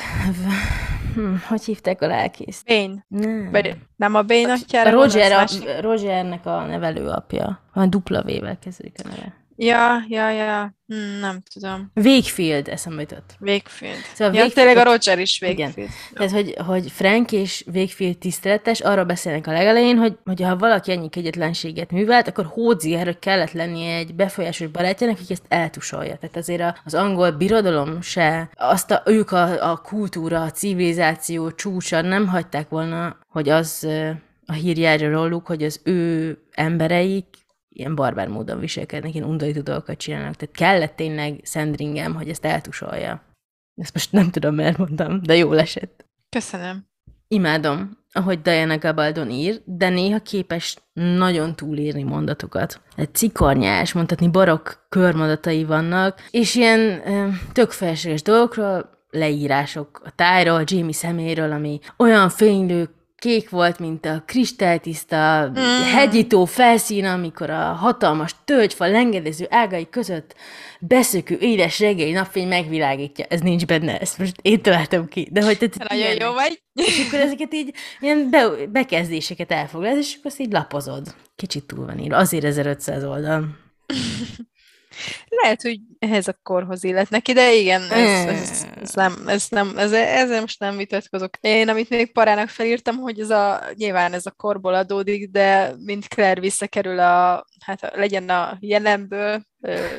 Hm, hogy hívták a lelkészt? Bane. Nem. Vagy nem a A atyára Roger, gondolsz, a, Rogernek a nevelőapja. Van dupla V-vel kezdődik a neve. Ja, ja, ja. Hm, nem tudom. Wakefield eszembe jutott. Wakefield. Szóval ja, Wakefield- tényleg a Roger is Igen. Wakefield. Tehát, hogy, hogy Frank és Wakefield tiszteletes, arról beszélnek a legelején, hogy, hogy ha valaki ennyi kegyetlenséget művelt, akkor Hódziára kellett lennie egy befolyásos barátjának, aki ezt eltusolja. Tehát azért az angol birodalom se, azt a, ők a, a kultúra, a civilizáció csúcsa nem hagyták volna, hogy az a hír járja róluk, hogy az ő embereik ilyen barbár módon viselkednek, ilyen undorító dolgokat csinálnak. Tehát kellett tényleg Sandringham, hogy ezt eltusolja. Ezt most nem tudom, miért mondtam, de jól esett. Köszönöm. Imádom, ahogy Diana Gabaldon ír, de néha képes nagyon túlírni mondatokat. Cikornyás, mondhatni barokk körmondatai vannak, és ilyen ö, tök felesleges dolgokról, leírások a tájról, Jamie szeméről, ami olyan fénylő, kék volt, mint a kristálytiszta mm. hegyító felszín, amikor a hatalmas tölgyfa lengedező ágai között beszökő édes reggeli napfény megvilágítja. Ez nincs benne, ezt most én találtam ki. De hogy tehát Nagyon ilyenek. jó vagy. És akkor ezeket így, ilyen be, bekezdéseket elfoglalsz, és akkor azt így lapozod. Kicsit túl van írva. Azért 1500 oldal. Lehet, hogy ehhez a korhoz illet neki, de igen, ez, ez, ez nem, ez nem, ez, ezzel most nem vitatkozok. Én, amit még parának felírtam, hogy ez a, nyilván ez a korból adódik, de mint Claire visszakerül a, hát legyen a jelenből,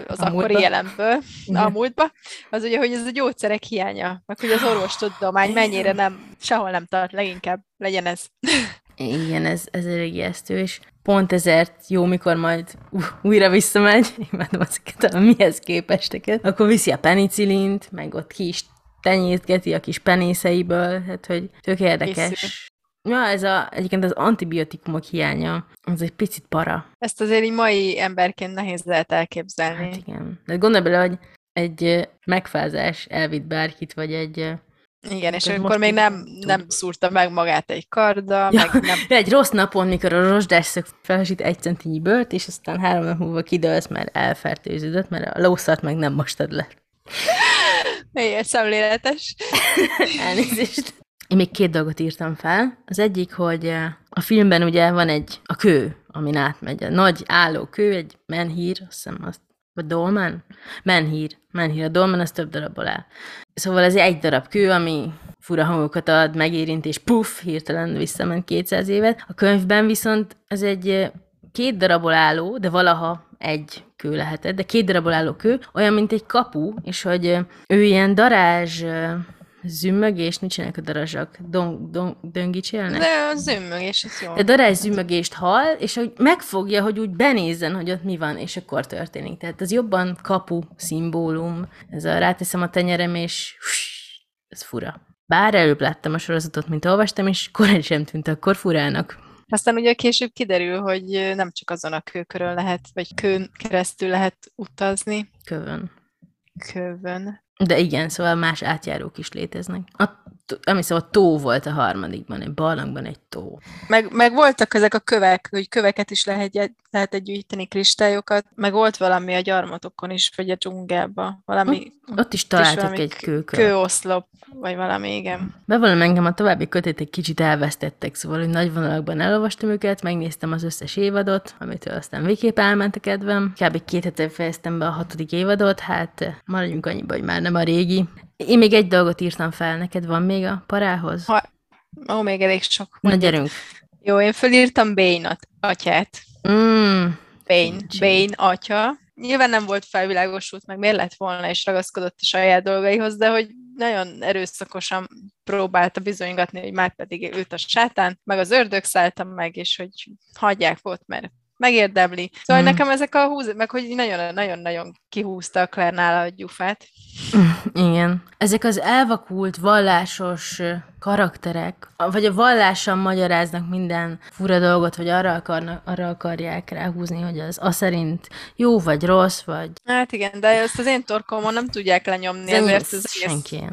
az A akkori múltba. jelenből, a múltba, az ugye, hogy ez a gyógyszerek hiánya, meg hogy az orvostudomány mennyire nem, sehol nem tart, leginkább legyen ez. Igen, ez, ez elég ijesztő, és pont ezért jó, mikor majd újra visszamegy, imádom ezeket a mihez képesteket, akkor viszi a penicillint, meg ott ki is tenyészgeti a kis penészeiből, hát hogy tök érdekes. Készül. Ja, ez a, egyébként az antibiotikumok hiánya, az egy picit para. Ezt azért így mai emberként nehéz lehet elképzelni. Hát igen. De gondolj bele, hogy egy megfázás elvitt bárkit, vagy egy... Igen, és akkor még nem, nem szúrta meg magát egy karddal, Ja, meg nem egy rossz napon, mikor a rozsdás szög felhasít egy centinyi bőrt, és aztán három nap múlva kidőlsz, mert elfertőződött, mert a lószart meg nem mostad le. Igen, szemléletes. Elnézést. Én még két dolgot írtam fel. Az egyik, hogy eh, a filmben ugye van egy, a kő, amin átmegy. A nagy álló kő, egy menhír, azt hiszem azt, vagy dolmen? Menhír. Menhír. A dolmen az több darabból áll. Szóval ez egy darab kő, ami fura hangokat ad, megérint, és puff, hirtelen visszament 200 évet. A könyvben viszont ez egy eh, két darabból álló, de valaha egy kő lehetett, de két darabból álló kő, olyan, mint egy kapu, és hogy ö, ő ilyen darázs ö, zümmögést, mit csinálnak a darazsak? Don, don, döngicsélnek? De a zümmögés, ez jó. De darázs zümmögést hall, és hogy megfogja, hogy úgy benézzen, hogy ott mi van, és akkor történik. Tehát ez jobban kapu szimbólum. Ez a ráteszem a tenyerem, és ez fura. Bár előbb láttam a sorozatot, mint olvastam, és korán sem tűnt akkor furának. Aztán ugye később kiderül, hogy nem csak azon a kőkörön lehet, vagy kőn keresztül lehet utazni. Kövön. Kövön. De igen, szóval más átjárók is léteznek. A, ami szóval tó volt a harmadikban, egy barlangban egy tó. Meg, meg voltak ezek a kövek, hogy köveket is lehet, lehet gyűjteni, kristályokat, meg volt valami a gyarmatokon is, vagy a dzsungelben, valami Ott is találtak valami egy kő- kőkör. kőoszlop, vagy valami, igen. Bevallom engem a további kötét egy kicsit elvesztettek, szóval hogy nagy vonalakban elolvastam őket, megnéztem az összes évadot, amitől aztán végképp elment a kedvem. Kb. két hete fejeztem be a hatodik évadot, hát eh, maradjunk annyiba, hogy már nem a régi. Én még egy dolgot írtam fel, neked van még a parához? Ha, ó, még elég sok. Na gyerünk. Jó, én fölírtam Bane-at, atyát. Mm, Bane. Bane atya. Nyilván nem volt felvilágosult, meg miért lett volna, és ragaszkodott a saját dolgaihoz, de hogy nagyon erőszakosan próbálta bizonygatni, hogy már pedig őt a sátán, meg az ördög szálltam meg, és hogy hagyják ott, mert megérdemli. Szóval mm. nekem ezek a húz, meg hogy nagyon-nagyon kihúzta a Claire nála a gyufát. Igen. Ezek az elvakult, vallásos karakterek, vagy a vallással magyaráznak minden fura dolgot, vagy arra, akarnak, arra akarják ráhúzni, hogy az a szerint jó, vagy rossz, vagy Hát igen, de ezt az én torkomon nem tudják lenyomni, Ez ezért ez senki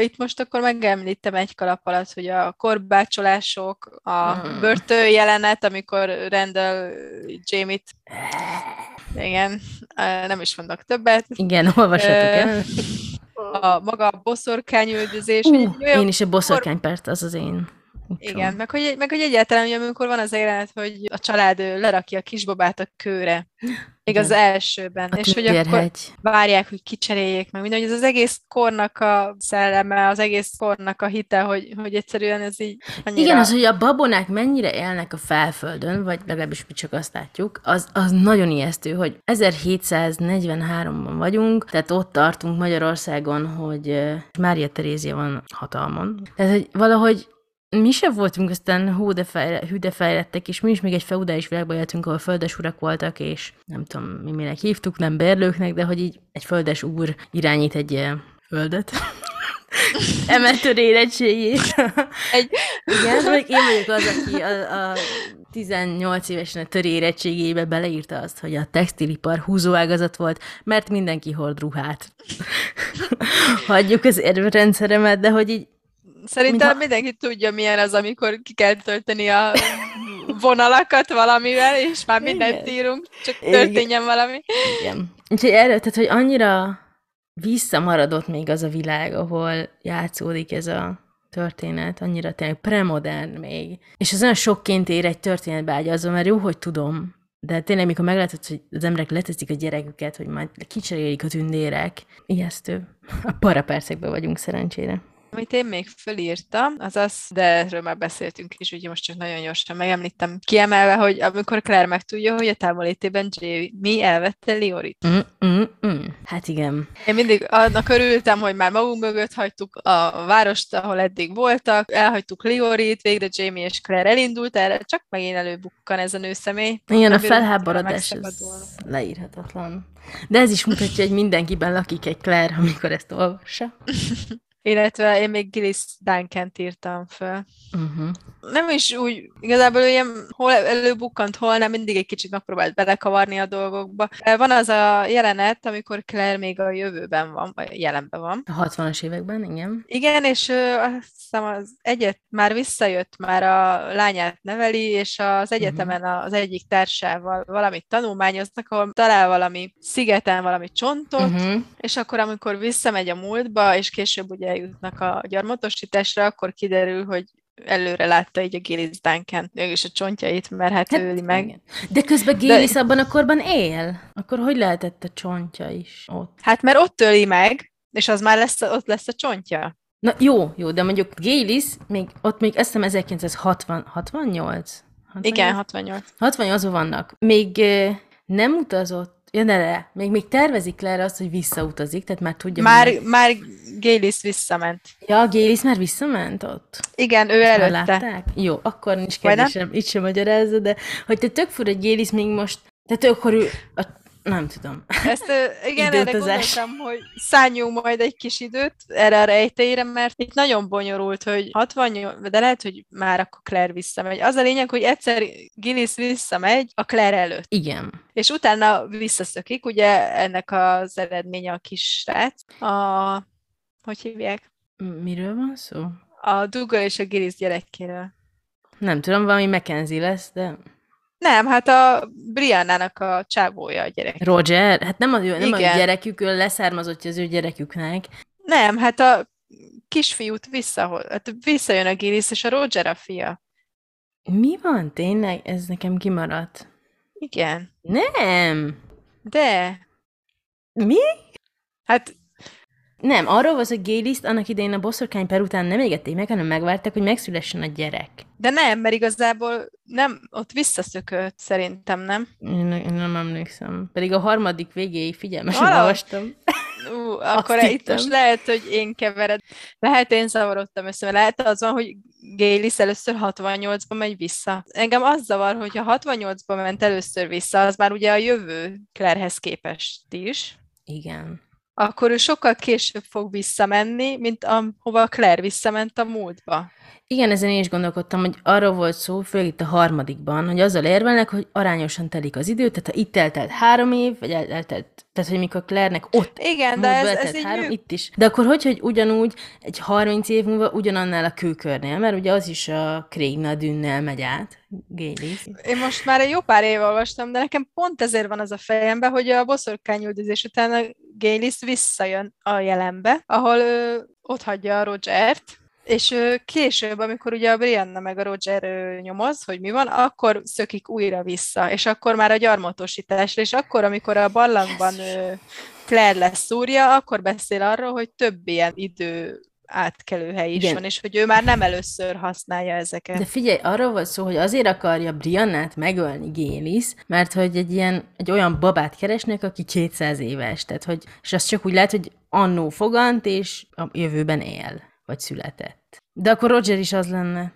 Itt most akkor megemlítem egy kalap alatt, hogy a korbácsolások, a Mm. börtön jelenet, amikor rendel Jamie-t. Igen, nem is mondok többet. Igen, olvassatok el. A maga a boszorkányüldözés. Uh, én is a boszorkánypert, az az én. Utcom. Igen, meg hogy, meg hogy egyáltalán, hogy amikor van az jelenet, hogy a család lerakja a kisbabát a kőre. Még Igen. az elsőben. A és hogy akkor várják, hogy kicseréljék meg minden, hogy ez az egész kornak a szelleme, az egész kornak a hite, hogy, hogy egyszerűen ez így annyira... Igen, az, hogy a babonák mennyire élnek a felföldön, vagy legalábbis mi csak azt látjuk, az, az nagyon ijesztő, hogy 1743-ban vagyunk, tehát ott tartunk Magyarországon, hogy Mária Terézia van hatalmon. Tehát, hogy valahogy mi sem voltunk aztán hú de, fejle, hű de fejlettek, és mi is még egy feudális világban éltünk, ahol földes urak voltak, és nem tudom, mi minek hívtuk, nem berlőknek, de hogy így egy földes úr irányít egy földet. Emeltő érettségét. Egy- Igen, vagy én vagyok az, aki a, a 18 évesen a töré érettségébe beleírta azt, hogy a textilipar húzóágazat volt, mert mindenki hord ruhát. Hagyjuk az erőrendszeremet, de hogy így Szerintem Mintha- mindenki tudja, milyen az, amikor ki kell tölteni a vonalakat valamivel, és már mindent Igen. írunk, csak Igen. történjen valami. Igen. Úgyhogy erről, tehát, hogy annyira visszamaradott még az a világ, ahol játszódik ez a történet, annyira tényleg premodern még. És az olyan sokként ér egy történetbe ágyazva, mert jó, hogy tudom, de tényleg, mikor meglátod, hogy az emberek leteszik a gyereküket, hogy majd kicserélik a tündérek, ijesztő. A parapercekben vagyunk szerencsére. Amit én még fölírtam, az az, de erről már beszéltünk is, úgyhogy most csak nagyon gyorsan megemlítem, kiemelve, hogy amikor Claire megtudja, hogy a távolétében Jamie elvette Liorit. Mm, mm, mm. Hát igen. Én mindig annak örültem, hogy már magunk mögött hagytuk a várost, ahol eddig voltak, elhagytuk Liorit, végre Jamie és Claire elindult, erre csak megint előbukkan ez a nőszemély. Igen, a bírunk felháborodás ez leírhatatlan. De ez is mutatja, hogy mindenkiben lakik egy Claire, amikor ezt olvassa. Illetve én még Gillis Duncan-t írtam föl. Uh-huh. Nem is úgy, igazából ilyen hol előbukkant, hol nem, mindig egy kicsit megpróbált belekavarni a dolgokba. Van az a jelenet, amikor Claire még a jövőben van, vagy jelenben van. A 60-as években, igen. Igen, és ö, azt hiszem az egyet már visszajött, már a lányát neveli, és az egyetemen az egyik társával valamit tanulmányoznak, ahol talál valami szigeten valami csontot, Uh-huh. és akkor, amikor visszamegy a múltba, és később ugye eljutnak a gyarmatosításra, akkor kiderül, hogy előre látta így a Gillis Duncan mégis a csontjait, mert hát, öli meg. igen. De közben Gélis abban a korban él. Akkor hogy lehetett a csontja is ott? Hát mert ott öli meg, és az már lesz, ott lesz a csontja. Na jó, jó, de mondjuk Gélis, még, ott még azt hiszem 1960, 68? 68? Igen, 68. 68 vannak. Még nem utazott, ja ne, ne, még, még tervezik le azt, hogy visszautazik, tehát már tudja, Már, hogy... már Gillis visszament. Ja, Gélis már visszament ott? Igen, ő előtte. látták? Jó, akkor nincs kérdésem, itt sem magyarázza, de hogy te tök fura, hogy Gélis még most, tehát akkor ő, a, nem tudom. Ezt igen, erre gondoltam, hogy szálljunk majd egy kis időt erre a rejtélyre, mert itt nagyon bonyolult, hogy 68, de lehet, hogy már akkor Claire visszamegy. Az a lényeg, hogy egyszer Gillis visszamegy a Claire előtt, Igen. és utána visszaszökik, ugye ennek az eredménye a kis srác. A, hogy hívják? Miről van szó? A Dougal és a Gillis gyerekéről. Nem tudom, valami Mackenzie lesz, de... Nem, hát a Briannának a csávója a gyerek. Roger? Hát nem, a, ő- nem a Igen. gyerekük, ő leszármazottja az ő gyereküknek. Nem, hát a kisfiút visszahol, hát visszajön a Gillis, és a Roger a fia. Mi van tényleg? Ez nekem kimaradt. Igen. Nem! De, Mi? hát Nem, arról szó, hogy Géliszt annak idején a boszorkány per után nem égették meg, hanem megvárták, hogy megszülessen a gyerek. de nem, mert igazából nem, ott visszaszökött szerintem, nem? Én, ne- én nem emlékszem. Pedig a harmadik végéig figyelmesen Valahogy. olvastam. Ú, akkor Azt itt hittem. most lehet, hogy én kevered. Lehet, én zavarodtam össze, mert lehet az van, hogy Gélis először 68-ba megy vissza. Engem az zavar, hogy ha 68-ba ment először vissza, az már ugye a jövő Clairehez képest is, Igen. Akkor ő sokkal később fog visszamenni, mint ahova Claire visszament a múltba. Igen, ezen én is gondolkodtam, hogy arról volt szó, főleg itt a harmadikban, hogy azzal érvelnek, hogy arányosan telik az idő, tehát ha itt eltelt három év, vagy el- eltelt, tehát hogy mikor Claire-nek ott Igen, de ez, ez eltelt így három, működik. itt is. De akkor hogy, hogy ugyanúgy egy 30 év múlva ugyanannál a kőkörnél, mert ugye az is a Krégna dünnel megy át, Gélis. Én most már egy jó pár éve olvastam, de nekem pont ezért van az a fejemben, hogy a boszorkányüldözés után a Gélis visszajön a jelenbe, ahol ő ott hagyja a Rogert, és később, amikor ugye a Brianna meg a Roger nyomoz, hogy mi van, akkor szökik újra vissza, és akkor már a gyarmatosításra, és akkor, amikor a barlangban Claire lesz szúrja, akkor beszél arról, hogy több ilyen idő átkelő hely is Igen. van, és hogy ő már nem először használja ezeket. De figyelj, arról volt szó, hogy azért akarja Briannát megölni Gélis, mert hogy egy ilyen, egy olyan babát keresnek, aki 200 éves, tehát hogy, és azt csak úgy lehet, hogy annó fogant, és a jövőben él, vagy született. De akkor Roger is az lenne.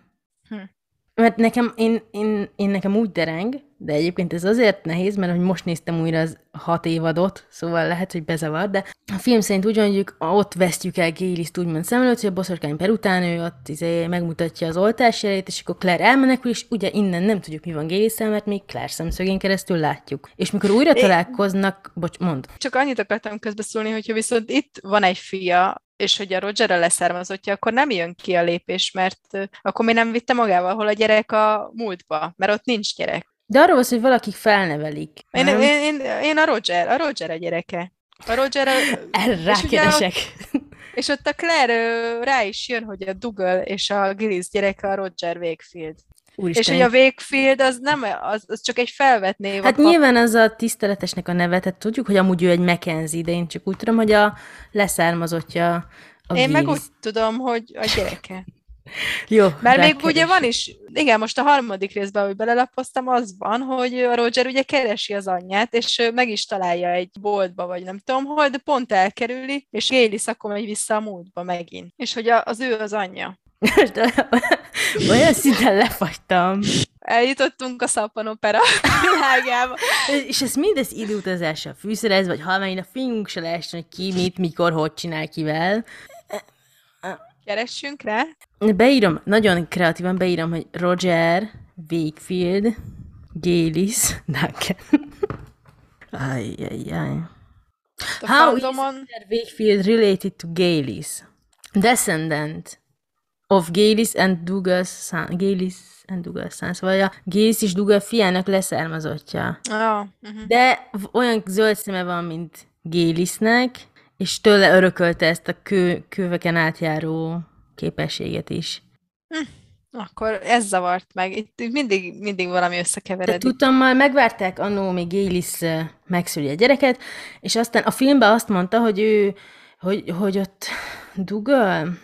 Mert nekem, én, én, én nekem úgy dereng, de egyébként ez azért nehéz, mert hogy most néztem újra az hat évadot, szóval lehet, hogy bezavar, de a film szerint úgy van, hogy ők ott vesztjük el Géliszt úgymond szem előtt, hogy a boszorkány per után ő ott izé, megmutatja az oltás jelét, és akkor Claire elmenekül, és ugye innen nem tudjuk, mi van Gélisszel, mert még Claire szemszögén keresztül látjuk. És mikor újra találkoznak, bocs, mond. Csak annyit akartam közbeszólni, hogyha viszont itt van egy fia, és hogy a Roger a leszármazottja, akkor nem jön ki a lépés, mert akkor mi nem vitte magával, hol a gyerek a múltba, mert ott nincs gyerek. De arról szó, hogy valakik felnevelik. Én, én, én, én a Roger, a Roger a gyereke. A Roger, a, rákeresek. és ott a Claire rá is jön, hogy a Dougal és a Gillis gyereke a Roger Wakefield. Úristen. És hogy a Wakefield az nem, az, az csak egy felvett név. Hát a pap- nyilván az a tiszteletesnek a neve, tehát tudjuk, hogy amúgy ő egy Mackenzie, de én csak úgy tudom, hogy a leszármazottja a Én meg Gillis. úgy tudom, hogy a gyereke. Jó, Mert még rákeresek. ugye van is, igen, most a harmadik részben, ahogy belelapoztam, az van, hogy a Roger ugye keresi az anyját, és meg is találja egy boltba, vagy nem tudom hol, de pont elkerüli, és Gélis akkor megy vissza a múltba megint. És hogy az ő az anyja. Most olyan szinten lefagytam. Eljutottunk a szappanopera világába. És ez mindez időutazással fűszerez, vagy halvány a fingunk se lehessen, hogy ki, mit, mikor, hogy csinál kivel. Keressünk rá. Beírom, nagyon kreatívan beírom, hogy Roger Wakefield Gélis Duncan. Ajjajjaj. How is Wakefield related to Gélis? Descendant of Gélis and Douglas son, Gélis and Douglas son, szóval a Gélis és Dougal fiának leszármazottja. ah, uh-huh. De olyan zöld szeme van, mint Gélisnek, és tőle örökölte ezt a kő, köveken átjáró képességet is. akkor ez zavart meg. Itt mindig, mindig valami De összekeveredik. tudtommal megvárták annó, még Gélis megszüli a gyereket, és aztán a filmben azt mondta, hogy ő, hogy, hogy ott Dougal,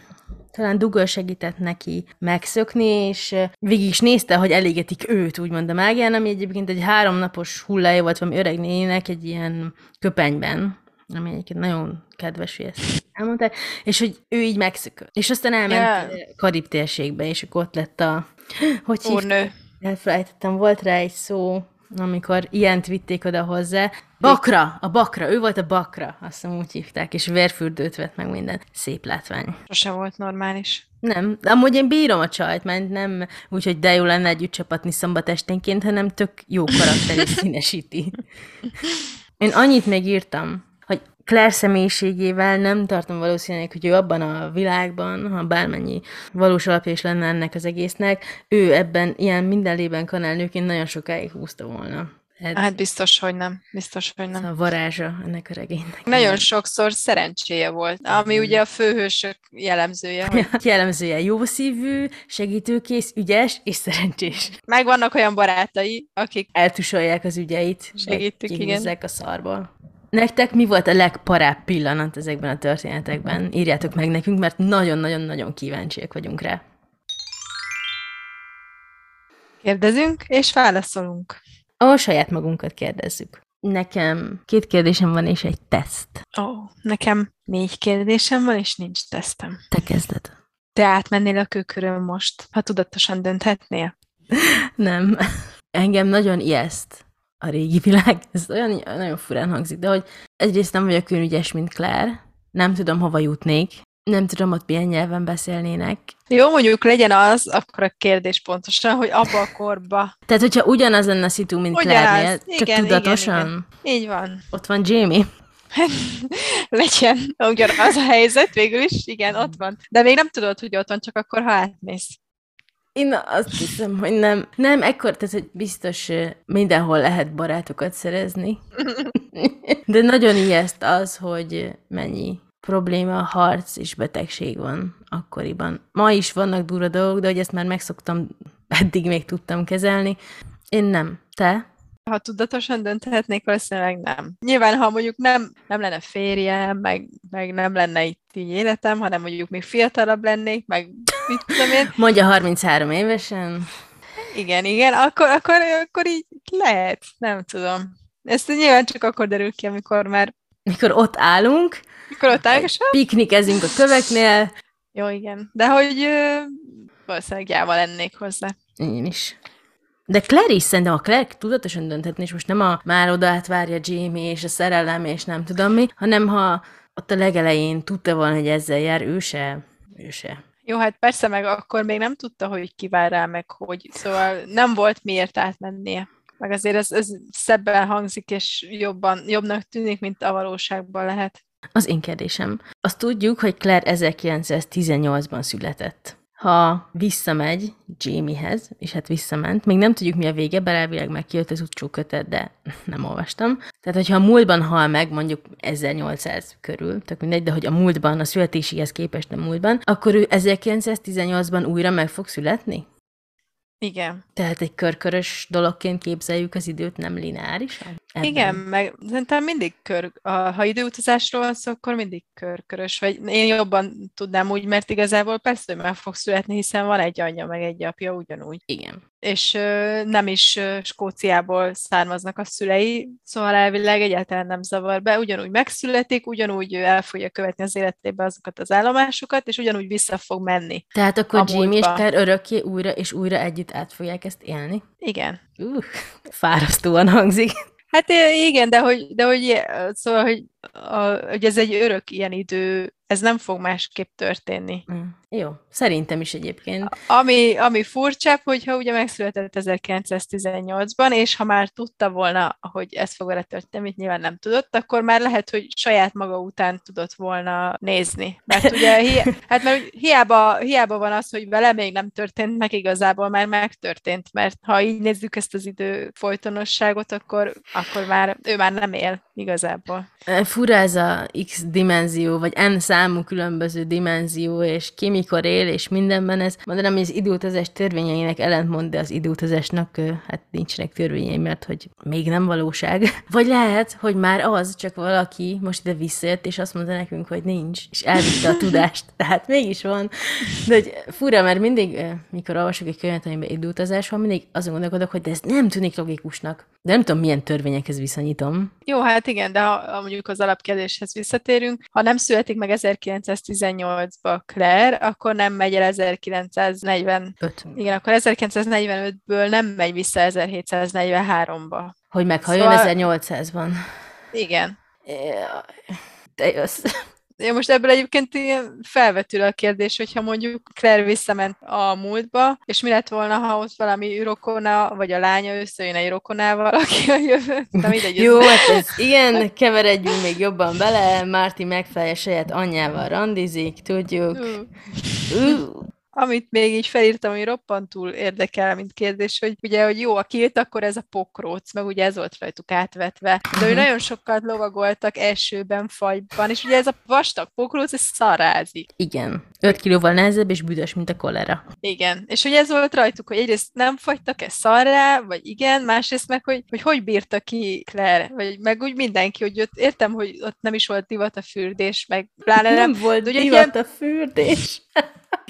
talán Dougal segített neki megszökni, és végig is nézte, hogy elégetik őt, úgymond a mágián, ami egyébként egy háromnapos hullája volt valami öreg nénének egy ilyen köpenyben, ami egyébként nagyon kedves, hogy ezt elmondták, és hogy ő így megszökött. És aztán elment Yeah. Karib térségbe, és akkor ott lett a... Hogy? Úrnő. Elfelejtettem, volt rá egy szó, amikor ilyent vitték oda hozzá. Bakra! A bakra! Ő volt a bakra, azt hiszem úgy hívták, és vérfürdőt vett meg minden. Szép látvány. Sose volt normális. Nem, de amúgy én bírom a csajt, mert nem úgy, hogy de jó lenne együtt csapatni szombat esténként, hanem tök jó karakter és színesíti. Én annyit még írtam, Claire személyiségével nem tartom valószínűleg, hogy ő abban a világban, ha bármennyi valós alapja is lenne ennek az egésznek, ő ebben ilyen mindenlében kanálnőként nagyon sokáig húzta volna. Ez Hát biztos, hogy nem. Biztos, hogy nem. a varázsa ennek a regénynek. Nagyon sokszor szerencséje volt, ami ugye a főhősök jellemzője, hogy Jellemzője jó szívű, segítőkész, ügyes és szerencsés. megvannak olyan barátai, akik eltusolják az ügyeit, Segítik, igen. a szarból. Nektek mi volt a legparább pillanat ezekben a történetekben? Írjátok meg nekünk, mert nagyon-nagyon-nagyon kíváncsiak vagyunk rá. kérdezünk, és válaszolunk. Ahol saját magunkat kérdezzük. Nekem két kérdésem van, és egy teszt. Ó, oh, nekem négy kérdésem van, és nincs tesztem. Te kezded. Te átmennél a kőkörön most, ha tudatosan dönthetnél? Nem. Engem nagyon ijeszt a régi világ. Ez olyan nagyon furán hangzik, de hogy egyrészt nem vagyok olyan ügyes, mint Claire, nem tudom, hova jutnék, nem tudom, ott milyen nyelven beszélnének. Jó, mondjuk legyen az, akkor a kérdés pontosan, hogy abba a korba. Tehát, hogyha ugyanaz lenne a szitu, mint Claire-nél, csak igen, tudatosan, Igen, igen. Így van. ott van Jamie. legyen ugyanaz a helyzet végül is, igen, ott van. De még nem tudod, hogy ott van, csak akkor, ha átmész. Én azt hiszem, hogy nem. Nem, ekkor, tehát hogy biztos mindenhol lehet barátokat szerezni. De nagyon ijeszt az, hogy mennyi probléma, harc és betegség van akkoriban. Ma is vannak durva dolgok, de hogy ezt már megszoktam, eddig még tudtam kezelni. Én nem. Te? Ha tudatosan dönthetnék, valószínűleg nem. Nyilván, ha mondjuk nem, nem lenne férjem, meg, meg nem lenne itt így életem, hanem mondjuk még fiatalabb lennék, meg mit tudom én, Mondja 33 évesen. igen, igen, akkor, akkor, akkor így lehet, nem tudom. Ezt nyilván csak akkor derül ki, amikor már Mikor ott állunk, mikor ott állok, és piknikezünk a köveknél, jó, igen. De hogy ö, valószínűleg gyáva lennék hozzá. Én is. De Claire is szerintem, a Claire tudatosan dönthetni, és most nem a már oda átvárja Jamie és a szerelem, és nem tudom mi, hanem ha ott a legelején tudta volna, hogy ezzel jár, ő se, ő se. Jó, hát persze, meg akkor még nem tudta, hogy ki vár rá, meg hogy. Szóval nem volt miért átmennie. Meg azért ez, ez szebben hangzik, és jobban, jobbnak tűnik, mint a valóságban lehet. Az én kérdésem. Azt tudjuk, hogy Claire 1918-ban született. Ha visszamegy Jamiehez, és hát visszament, még nem tudjuk mi a vége, bár elvileg kijött az utcsó kötet, de nem olvastam. Tehát, hogyha a múltban hal meg, mondjuk 1800 körül, tök mindegy, de hogy a múltban, a születéséhez képest a múltban, akkor ő 1918-ban újra meg fog születni? Igen. Tehát egy körkörös dologként képzeljük az időt, nem lineárisan? Ebben. Igen, meg szerintem mindig kör, ha időutazásról van szó, akkor mindig körkörös, vagy én jobban tudnám úgy, mert igazából persze, hogy meg fog születni, hiszen van egy anyja, meg egy apja ugyanúgy. Igen. És ö, nem is ö, Skóciából származnak a szülei, szóval elvileg egyáltalán nem zavar be, ugyanúgy megszületik, ugyanúgy el fogja követni az életébe azokat az állomásokat, és ugyanúgy vissza fog menni. Tehát akkor Jamie és. Claire örökké újra és újra együtt át fogják ezt élni? Igen. Uh, fárasztóan hangzik. Hát igen, de hogy, de hogy szóval, hogy, a, hogy ez egy örök ilyen idő, ez nem fog másképp történni. Mm. Jó, szerintem is egyébként. Ami, ami furcsább, hogyha ugye megszületett 1918-ban, és ha már tudta volna, hogy ez fog vele történni, amit nyilván nem tudott, akkor már lehet, hogy saját maga után tudott volna nézni. Mert ugye, hi- hát mert hiába, hiába van az, hogy vele még nem történt meg, igazából már megtörtént, mert ha így nézzük ezt az idő folytonosságot, akkor, akkor már ő már nem él igazából. Fura ez a X dimenzió, vagy N számú különböző dimenzió, és ki mikor él, és mindenben ez. Mondanám, hogy az időutazás törvényeinek ellentmond, de az időutazásnak hát nincsenek törvényei, mert hogy még nem valóság. Vagy lehet, hogy már az, csak valaki most ide visszajött, és azt mondta nekünk, hogy nincs, és elvitte a tudást. Tehát mégis van. De hogy fura, mert mindig, mikor olvasok egy könyvet, amiben időutazás van, mindig azon gondolkodok, hogy de ez nem tűnik logikusnak. De nem tudom, milyen törvényekhez viszonyítom. Jó, hát igen, de ha mondjuk az alapkérdéshez visszatérünk, ha nem születik meg 1918-ba Claire, akkor nem megy el 1940 Öt. Igen, akkor 1945-ből nem megy vissza 1743-ba. Hogy meghalljon Szóval- 1800-ban. Igen. Jaj, Te jössz. Ja, most ebből egyébként ilyen felvetül a kérdés, hogyha mondjuk Claire visszament a múltba, és mi lett volna, ha ott valami rokona, vagy a lánya összejön egy rokonával, aki a jövő. Mindegy, Jó, hát ez igen, keveredjünk még jobban bele. Márti megfelelje saját anyjával randizik, tudjuk. Ú. Uh, Amit még így felírtam, hogy roppantul érdekel, mint kérdés, hogy ugye, hogy jó, a kilt, akkor ez a pokróc, meg ugye ez volt rajtuk átvetve. De ő nagyon sokat lovagoltak esőben, fagyban, és ugye ez a vastag pokróc, ez szarázik. igen. 5 kilóval nehezebb és büdös, mint a kolera. Igen, és hogy ez volt rajtuk, hogy egyrészt nem fagytak-e szarrá, vagy igen, másrészt meg, hogy hogy, hogy bírta ki Claire, vagy meg úgy mindenki, hogy ott értem, hogy ott nem is volt divat a fürdés, meg pláne nem, Nem volt ugye divat a fürdés.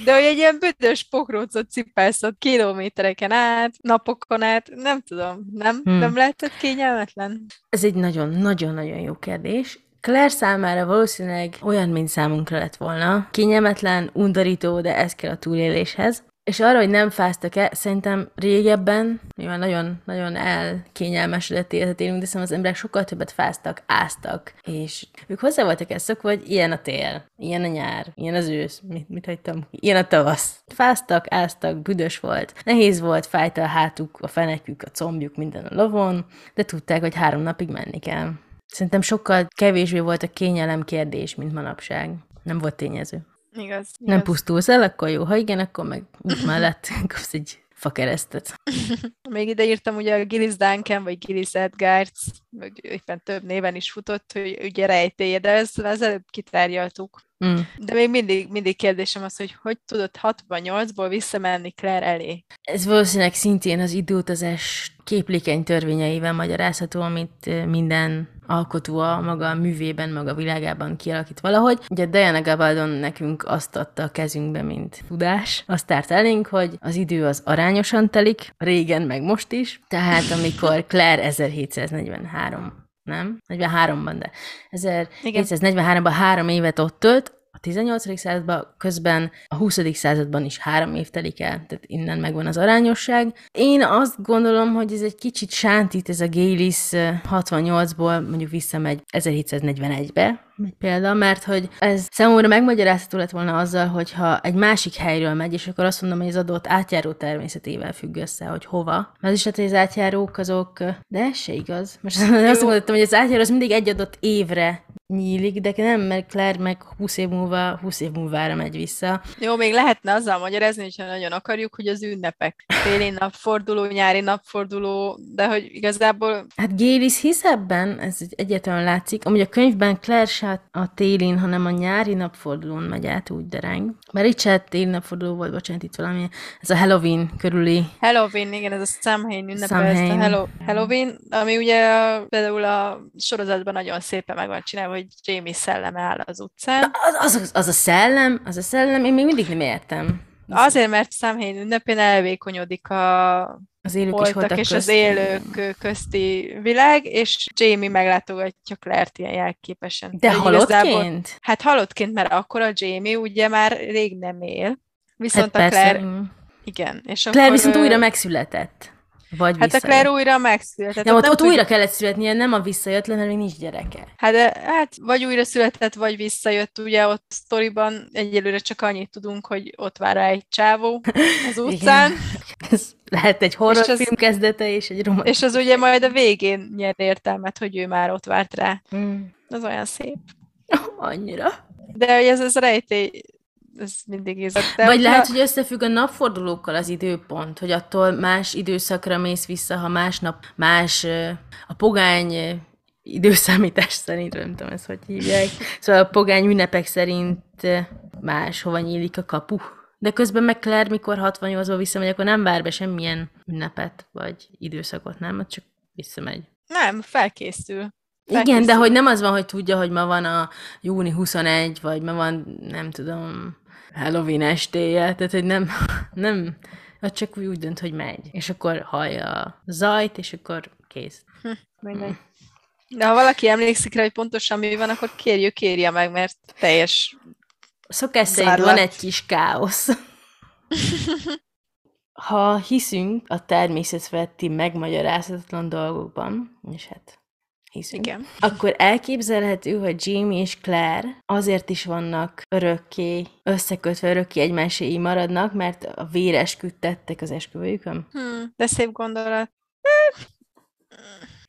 De hogy egy ilyen büdös pokrócot cipelsz ott kilométereken át, napokon át, nem tudom, nem? Hmm. Nem lehetett kényelmetlen? Ez egy nagyon-nagyon-nagyon jó kérdés. Claire számára valószínűleg olyan, mint számunkra lett volna. Kényelmetlen, undorító, de ez kell a túléléshez. És arra, hogy nem fáztak-e, szerintem régebben, mivel nagyon-nagyon elkényelmesedett életet élünk, de szerintem az emberek sokkal többet fáztak, áztak, és ők hozzá voltak ezt szokva, hogy ilyen a tél, ilyen a nyár, ilyen az ősz, mit, mit hagytam, ilyen a tavasz. Fáztak, áztak, büdös volt, nehéz volt, fájt a hátuk, a fenekük, a combjuk, minden a lovon, de tudták, hogy három napig menni kell. Szerintem sokkal kevésbé volt a kényelem kérdés, mint manapság. Nem volt tényező. Igaz. Nem igaz. pusztulsz el, akkor jó, ha igen, akkor meg út mellett kapsz egy fakeresztet. Még ide írtam ugye a Gillis Duncan, vagy Gillis Edgards, meg éppen több néven is futott, hogy ugye rejtélye, de ezt az előbb kitárgyaltuk. Mm. De még mindig, mindig kérdésem az, hogy hogy tudott 68-ból visszamenni Claire elé? Ez valószínűleg szintén az időutazás képlékeny törvényeivel magyarázható, amit minden alkotó a maga művében, maga világában kialakít valahogy. Ugye Diana Gabaldon nekünk azt adta a kezünkbe, mint tudás. Azt tárt elénk, hogy az idő az arányosan telik, régen meg most is. Tehát amikor Claire 1743 nem? 43-ban, de 1743-ban három évet ott tölt, 18. században közben a 20. században is három év telik el, tehát innen megvan az arányosság. Én azt gondolom, hogy ez egy kicsit sántít, ez a Gélis eh, 68-ból mondjuk visszamegy 1741-be, egy példa, mert hogy ez számomra megmagyarázható lett volna azzal, hogyha egy másik helyről megy, és akkor azt mondom, hogy az adott átjáró természetével függ össze, hogy hova. Az is lehet, hogy az átjárók azok, de ez se igaz. Most azt gondoltam, hogy az átjáró az mindig egy adott évre nyílik, de nem, mert Claire meg 20 év múlva, 20 év múlvára megy vissza. Jó, még lehetne azzal magyarázni, hogyha nagyon akarjuk, hogy az ünnepek. Téli napforduló, nyári napforduló, de hogy igazából Hát Gélis hisz ebben, ez egy- egyértelműen látszik. Amúgy a könyvben Claire se a télin, hanem a nyári napfordulón megy át úgy dereng. Mert itt se téli napforduló volt, bocsánat, itt valami, ez a Halloween körüli Halloween, igen, ez a Samhain ünnepe, ezt a Samhain. Halloween, ami ugye például a sorozatban nagyon szépen meg van csinálva, hogy Jamie szelleme áll az utcán. Az, az, az a szellem, az a szellem, én még mindig nem értem. Azért, mert Samhain ünnepén elvékonyodik a Az élők holtak és közt. az élők közti világ, és Jamie meglátogatja Claire-t ilyen jelképesen. De igazából- halottként? Hát halottként, mert akkor a Jamie ugye már rég nem él. Viszont Hát a Claire, persze. mm. igen. És Claire akkor, viszont újra megszületett. Vagy Hát a visszajött. Claire újra megszületett. Nem, ott, ott tudjuk- újra kellett születnie, nem a visszajött, hanem még nincs gyereke. Hát, de, hát vagy újra született, vagy visszajött, ugye ott sztoriban egyelőre csak annyit tudunk, hogy ott vár rá egy csávó az utcán, Ez lehet egy horrorfilm az- kezdete és egy romantikus. és az ugye majd a végén nyer értelmet, hogy ő már ott várt rá. Mm. Az olyan szép. Annyira. De ez, ez rejtély, ez mindig. De Vagy lehet, hogy összefügg a napfordulókkal az időpont, hogy attól más időszakra mész vissza, ha másnap más a pogány időszámítás szerint, nem tudom ezt, hogy hívják. Szóval a pogány ünnepek szerint ö, más hova nyílik a kapu. De közben meg Claire, mikor 68-ba visszamegy, akkor nem vár be semmilyen ünnepet, vagy időszakot, nem? Csak visszamegy. Nem, felkészül. Igen, Felkészül. de hogy nem az van, hogy tudja, hogy ma van a júni 21, vagy ma van, nem tudom, Halloween estéje, tehát hogy nem, nem, csak úgy, úgy dönt, hogy megy. És akkor hallja a zajt, és akkor kész. Mindegy. De ha valaki emlékszik rá, hogy pontosan mi van, akkor kérjük, kérje meg, mert teljes. Szokás szerint van egy kis káosz. Ha hiszünk a természetfeletti megmagyarázhatatlan dolgokban, és hát hiszünk, Igen. akkor elképzelhető, hogy Jamie és Claire azért is vannak örökké, összekötve örökké egymáséi maradnak, mert a véresküt tettek az esküvőjükön. Hm, de szép gondolat.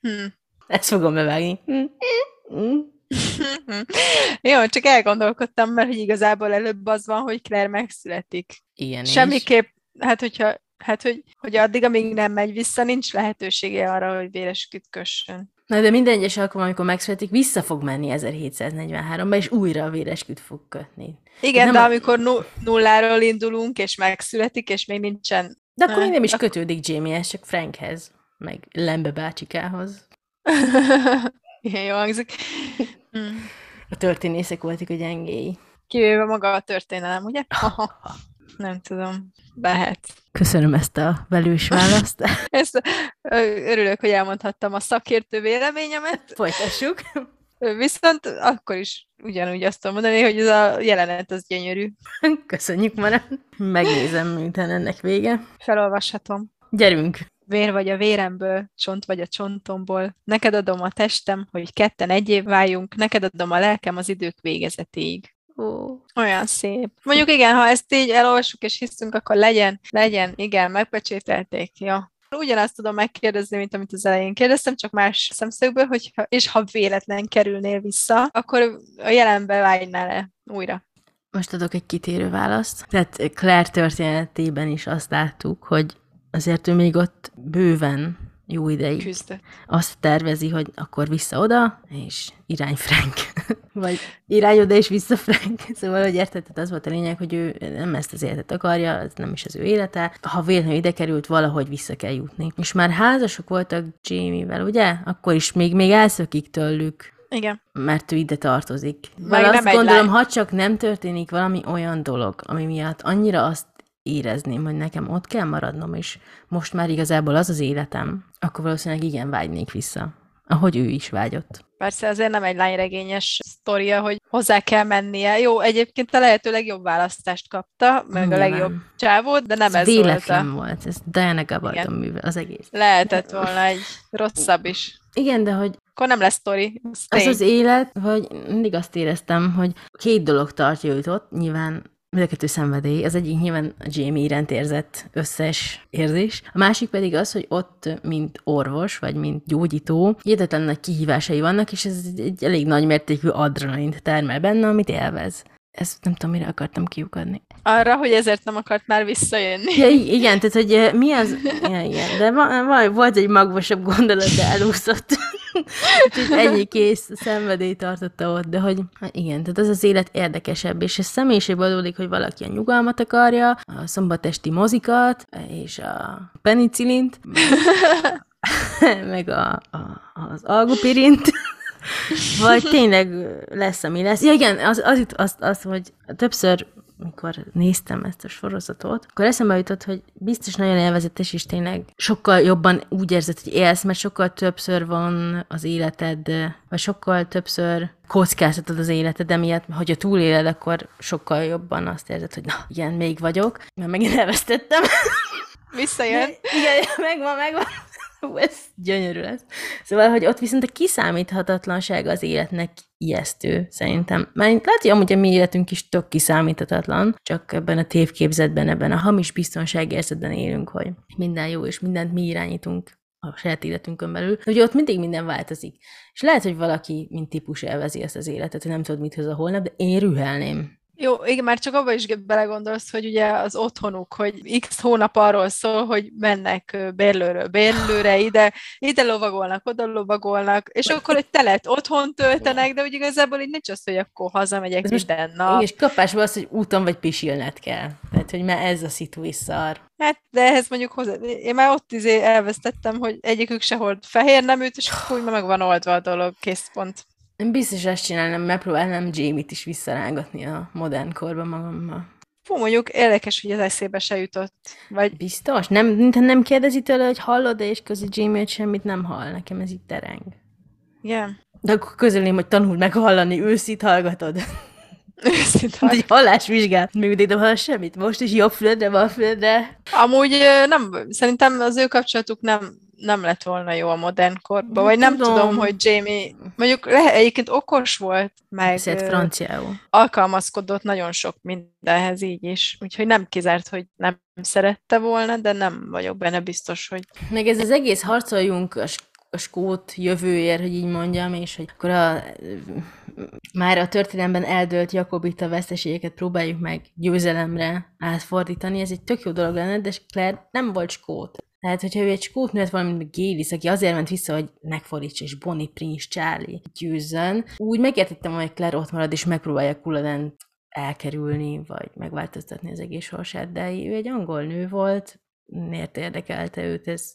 Hm. Ezt fogom bevágni. Hm. Hm. Jó, csak elgondolkodtam, mert hogy igazából előbb az van, hogy Claire megszületik. Ilyen is. Semmiképp, hát hogyha, hát hogy, hogy addig, amíg nem megy vissza, nincs lehetősége arra, hogy véresküt kössön. Na, de minden egyes alkalom, amikor megszületik, vissza fog menni 1743-ba, és újra a véresküt fog kötni. Igen, Nem de a- amikor nu- nulláról indulunk, és megszületik, és még nincsen... De akkor még nem is kötődik Jamiehez, csak Frankhez, meg Lembe bácsikához. Ilyen jó hangzik. Hm. A történészek voltak a gyengéi. Kivéve maga a történelem, ugye? Nem tudom. Lehet. Köszönöm ezt a velős választ. Ezt, örülök, hogy elmondhattam a szakértő véleményemet. Folytassuk. Viszont akkor is ugyanúgy azt tudom mondani, hogy ez a jelenet az gyönyörű. Köszönjük, Mara. Megnézem, miután ennek vége. Felolvashatom. Gyerünk! Vér vagy a véremből, csont vagy a csontomból. Neked adom a testem, hogy ketten egy év váljunk, neked adom a lelkem az idők végezetéig. Ó, Olyan szép. Mondjuk igen, ha ezt így elolvassuk és hiszünk, akkor legyen, legyen, igen, megpecsételték, ja. Ugyanazt tudom megkérdezni, mint amit az elején kérdeztem, csak más szemszögből, hogy és ha véletlen kerülnél vissza, akkor a jelenbe vágynál-e újra? Most adok egy kitérő választ. Tehát Claire történetében is azt láttuk, hogy azért ő még ott bőven jó ideig Küzdött. azt tervezi, hogy akkor vissza oda, és irány Frank. Vagy irány oda, és vissza Frank. Szóval, hogy érted, az volt a lényeg, hogy ő nem ezt az életet akarja, ez nem is az ő élete. Ha véletlenül ide került, valahogy vissza kell jutni. És már házasok voltak Jamie-vel, ugye? Akkor is még, még elszökik tőlük Igen. mert ő ide tartozik. Meg Mert nem azt egy gondolom, ha csak nem történik valami olyan dolog, ami miatt annyira azt érezném, hogy nekem ott kell maradnom, és most már igazából az az életem, akkor valószínűleg igen vágynék vissza. Ahogy ő is vágyott. Persze azért nem egy lányregényes sztoria, hogy hozzá kell mennie. Jó, egyébként a lehető legjobb választást kapta, meg a Nyilván. legjobb csávót, de nem ez, ez véletlen volt a... volt, ez Diana Gabaldon műve, az egész. Lehetett volna egy rosszabb is. Igen, de hogy Akkor nem lesz sztori. Az az élet, vagy mindig azt éreztem, hogy két dolog tartja őt ott, nyilván mind a kettő szenvedély. Az egyik nyilván a Jamie iránt érzett összes érzés. A másik pedig az, hogy ott, mint orvos, vagy mint gyógyító, hihetetlen nagy kihívásai vannak, és ez egy, elég nagy mértékű adrenalint termel benne, amit élvez. Ezt nem tudom, mire akartam kiukadni. Arra, hogy ezért nem akart már visszajönni. Ja, igen, tehát, hogy eh, mi az... Ja, igen, de va- va- volt egy magvasabb gondolat, de elúszott. Úgyhogy ennyi kész, szenvedély tartotta ott, de hogy hát igen, tehát az az élet érdekesebb, és ez személyiségből adódik, hogy valaki a nyugalmat akarja, a szombatesti mozikat, és a penicillint, meg a, a, az algopirint, vagy tényleg lesz, ami lesz. Ja igen, az, az, az, az, hogy többször mikor néztem ezt a sorozatot, akkor eszembe jutott, hogy biztos nagyon élvezetes, és tényleg sokkal jobban úgy érzed, hogy élsz, mert sokkal többször van az életed, vagy sokkal többször kockáztatod az életed, emiatt, hogyha túléled, akkor sokkal jobban azt érzed, hogy na, igen, még vagyok, mert megint elvesztettem. Visszajön. Igen, megvan, megvan. Ez gyönyörű lesz. Szóval, hogy ott viszont a kiszámíthatatlanság az életnek ijesztő, szerintem. Mert lehet, hogy amúgy a mi életünk is tök kiszámíthatatlan, csak ebben a tévképzetben, ebben a hamis biztonságérzetben élünk, hogy minden jó, és mindent mi irányítunk a saját életünkön belül. Ugye ott mindig minden változik. És lehet, hogy valaki, mint típus élvezi ezt az életet, hogy nem tudod, mit hoz a holnap, de én rühelném. Jó, igen, már csak abba is belegondolsz, hogy ugye az otthonuk, hogy x hónap arról szól, hogy mennek bérlőről bérlőre, ide, ide lovagolnak, oda lovagolnak, és akkor egy telet otthon töltenek, de úgy igazából így nincs az, hogy akkor hazamegyek Ez most- minden Igen, nap. és kapásból az, hogy úton vagy pisilned kell. Tehát, hogy már ez a szitu is szar. Hát, de ehhez mondjuk hozzá, én már ott izé elvesztettem, hogy egyikük se hord fehér neműt, és akkor úgy már meg van oldva a dolog, kész pont. Én biztos ezt csinálnám, megpróbálnám Jamie-t is visszarángatni a modern korba magammal. Fú, mondjuk érdekes, hogy az eszébe se jutott. Vagy Biztos? Nem, nem kérdezi tőle, hogy hallod és közi Jamie, hogy semmit nem hall. Nekem ez így tereng. igen. De akkor közölném, hogy tanuld meg hallani, őszit hallgatod. Őszinte Mint egy hallásvizsgát. Ide nem hall semmit. Most is jobb fülödre, bal fülödre. Amúgy nem, szerintem az ő kapcsolatuk nem, nem lett volna jó a modern korban, vagy nem Tudom. tudom, hogy Jamie, mondjuk le, egyébként okos volt, meg franciául. alkalmazkodott nagyon sok mindenhez így is, úgyhogy nem kizárt, hogy nem szerette volna, de nem vagyok benne biztos, hogy Meg ez az egész harcoljunk a skót jövőért, hogy így mondjam, és hogy akkor a, már a történelemben eldőlt jakobita veszteségeket próbáljuk meg győzelemre átfordítani, ez egy tök jó dolog lenne, de Claire nem volt skót. Tehát, hogyha ő egy skót nőtt valami, mint Gélis, aki azért ment vissza, hogy megfordítsa, és Bonnie, Prince, Charlie győzzön, úgy megértettem, hogy Claire ott marad, és megpróbálja Culloden elkerülni, vagy megváltoztatni az egész sorsát, de ő egy angol nő volt, miért érdekelte őt ez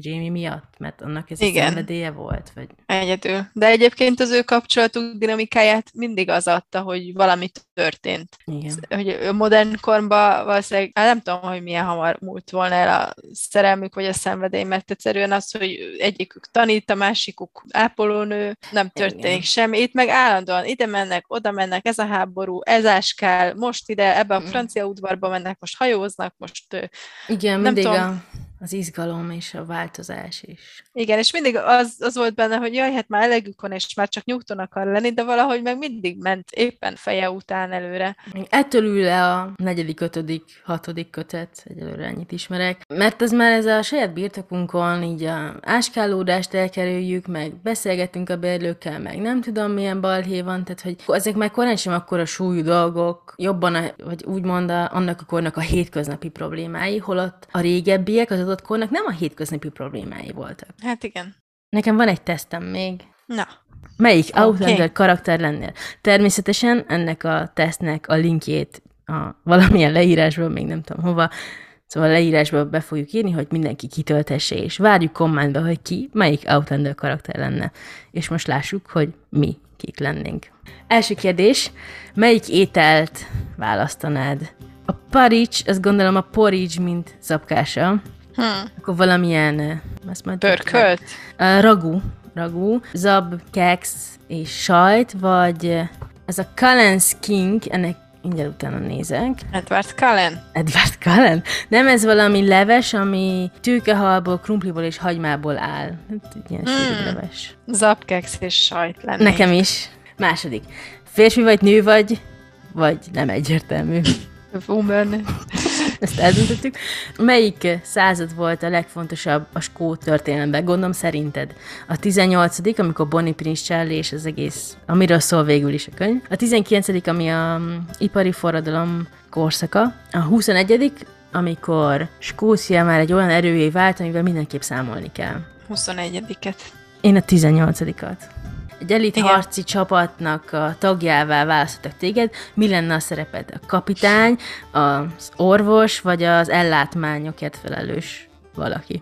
Jamie miatt, mert annak ez Igen. a szenvedélye volt, vagy... Egyedül. De egyébként az ő kapcsolatuk dinamikáját mindig az adta, hogy valami történt. Igen. Hogy modern korban valószínűleg, hát nem tudom, hogy milyen hamar múlt volna el a szerelmük vagy a szenvedély, mert egyszerűen az, hogy egyikük tanít, a másikuk ápolónő, nem történik Igen. semmi. Itt meg állandóan ide mennek, oda mennek, ez a háború, ez áskál, most ide, ebbe a Mm. francia udvarba mennek, most hajóznak, most Igen, Nem mindig tudom. a, az izgalom és a változás is. Igen, és mindig az, az volt benne, hogy jaj, hát már elegük van, és már csak nyugton akar lenni, de valahogy meg mindig ment éppen feje után előre. Ettől ül le a negyedik, ötödik, hatodik kötet, egyelőre ennyit ismerek, mert ez már ez a saját birtokunkon, így a áskálódást elkerüljük, meg beszélgetünk a bérlőkkel, meg nem tudom milyen balhé van, tehát hogy ezek már korán sem akkora súlyú dolgok, jobban, a, vagy úgymond a, annak a kornak a hétköznapi problémái, holott a régebbiek az adott kornak nem a hétköznapi problémái voltak. Hát igen. Nekem van egy tesztem még, Na, Melyik Oké. Outlander karakter lennél? Természetesen ennek a tesztnek a linkjét a valamilyen leírásból, még nem tudom hova, szóval a leírásba be fogjuk írni, hogy mindenki kitöltesse, és várjuk kommentbe, hogy ki, melyik Outlander karakter lenne. És most lássuk, hogy mi kik lennénk. Első kérdés, melyik ételt választanád? A porridge, azt gondolom a porridge, mint zapkása, hm. akkor valamilyen, azt majd pörkölt? Uh, ragú, ragú, zab, keks és sajt, vagy ez a Cullen's King, ennek mindjárt utána nézek. Edward Cullen? Edward Cullen? Nem, ez valami leves, ami tőkehalból, krumpliból és hagymából áll. Hát, ilyen Hmm. hmm. leves. Zapkex és sajt lennék. Nekem is. Második. Férfi vagy nő vagy, vagy nem egyértelmű. Woman. Ezt eldöntöttük. Melyik század volt a legfontosabb a skót történelemben? Gondolom szerinted. A 18 amikor Bonnie Prince Charlie és az egész, amiről szól végül is a könyv. A 19 ami a mm, ipari forradalom korszaka. A 21 amikor Skócia már egy olyan erővé vált, amivel mindenképp számolni kell. 21-et. Én a 18-at. Egy elit Igen. harci csapatnak a tagjává választottak téged. Mi lenne a szereped? A kapitány, az orvos, vagy az ellátmányokért felelős valaki?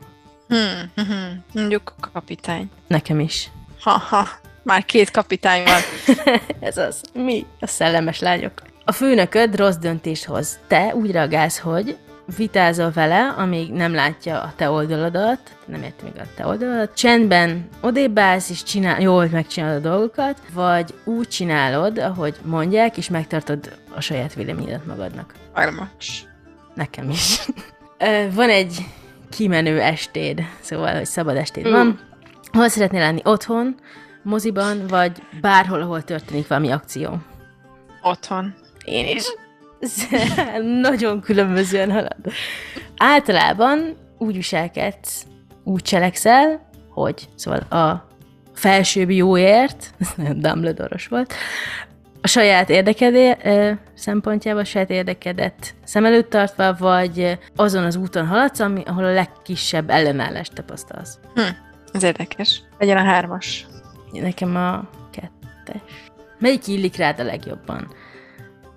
Hmm, hmm. Mondjuk a kapitány. Nekem is. Ha-ha. Már két kapitány van. Ez az. Mi? A szellemes lányok. A főnököd rossz döntést hoz. Te úgy reagálsz, hogy vitázol vele, amíg nem látja a te oldaladat, nem érti még a te oldaladat, csendben odébbálsz, és csinál, jól megcsinálod a dolgokat, vagy úgy csinálod, ahogy mondják, és megtartod a saját véleményedet magadnak. Armacs. Nekem is. Van egy kimenő estéd, szóval, hogy szabad estéd van. Hol szeretnél lenni? Otthon, moziban, vagy bárhol, ahol történik valami akció? Otthon. Én is. Nagyon különbözően halad. Általában úgy viselkedsz, úgy cselekszel, hogy szóval a felsőbb jóért, ez nagyon Dumbledore-os volt, a saját érdekedé szempontjából, a saját érdekedet szem előtt tartva, vagy azon az úton haladsz, ami, ahol a legkisebb ellenállást tapasztalsz. Hm. Ez érdekes. Legyen a hármas. Nekem a kettes. Melyik illik rád a legjobban?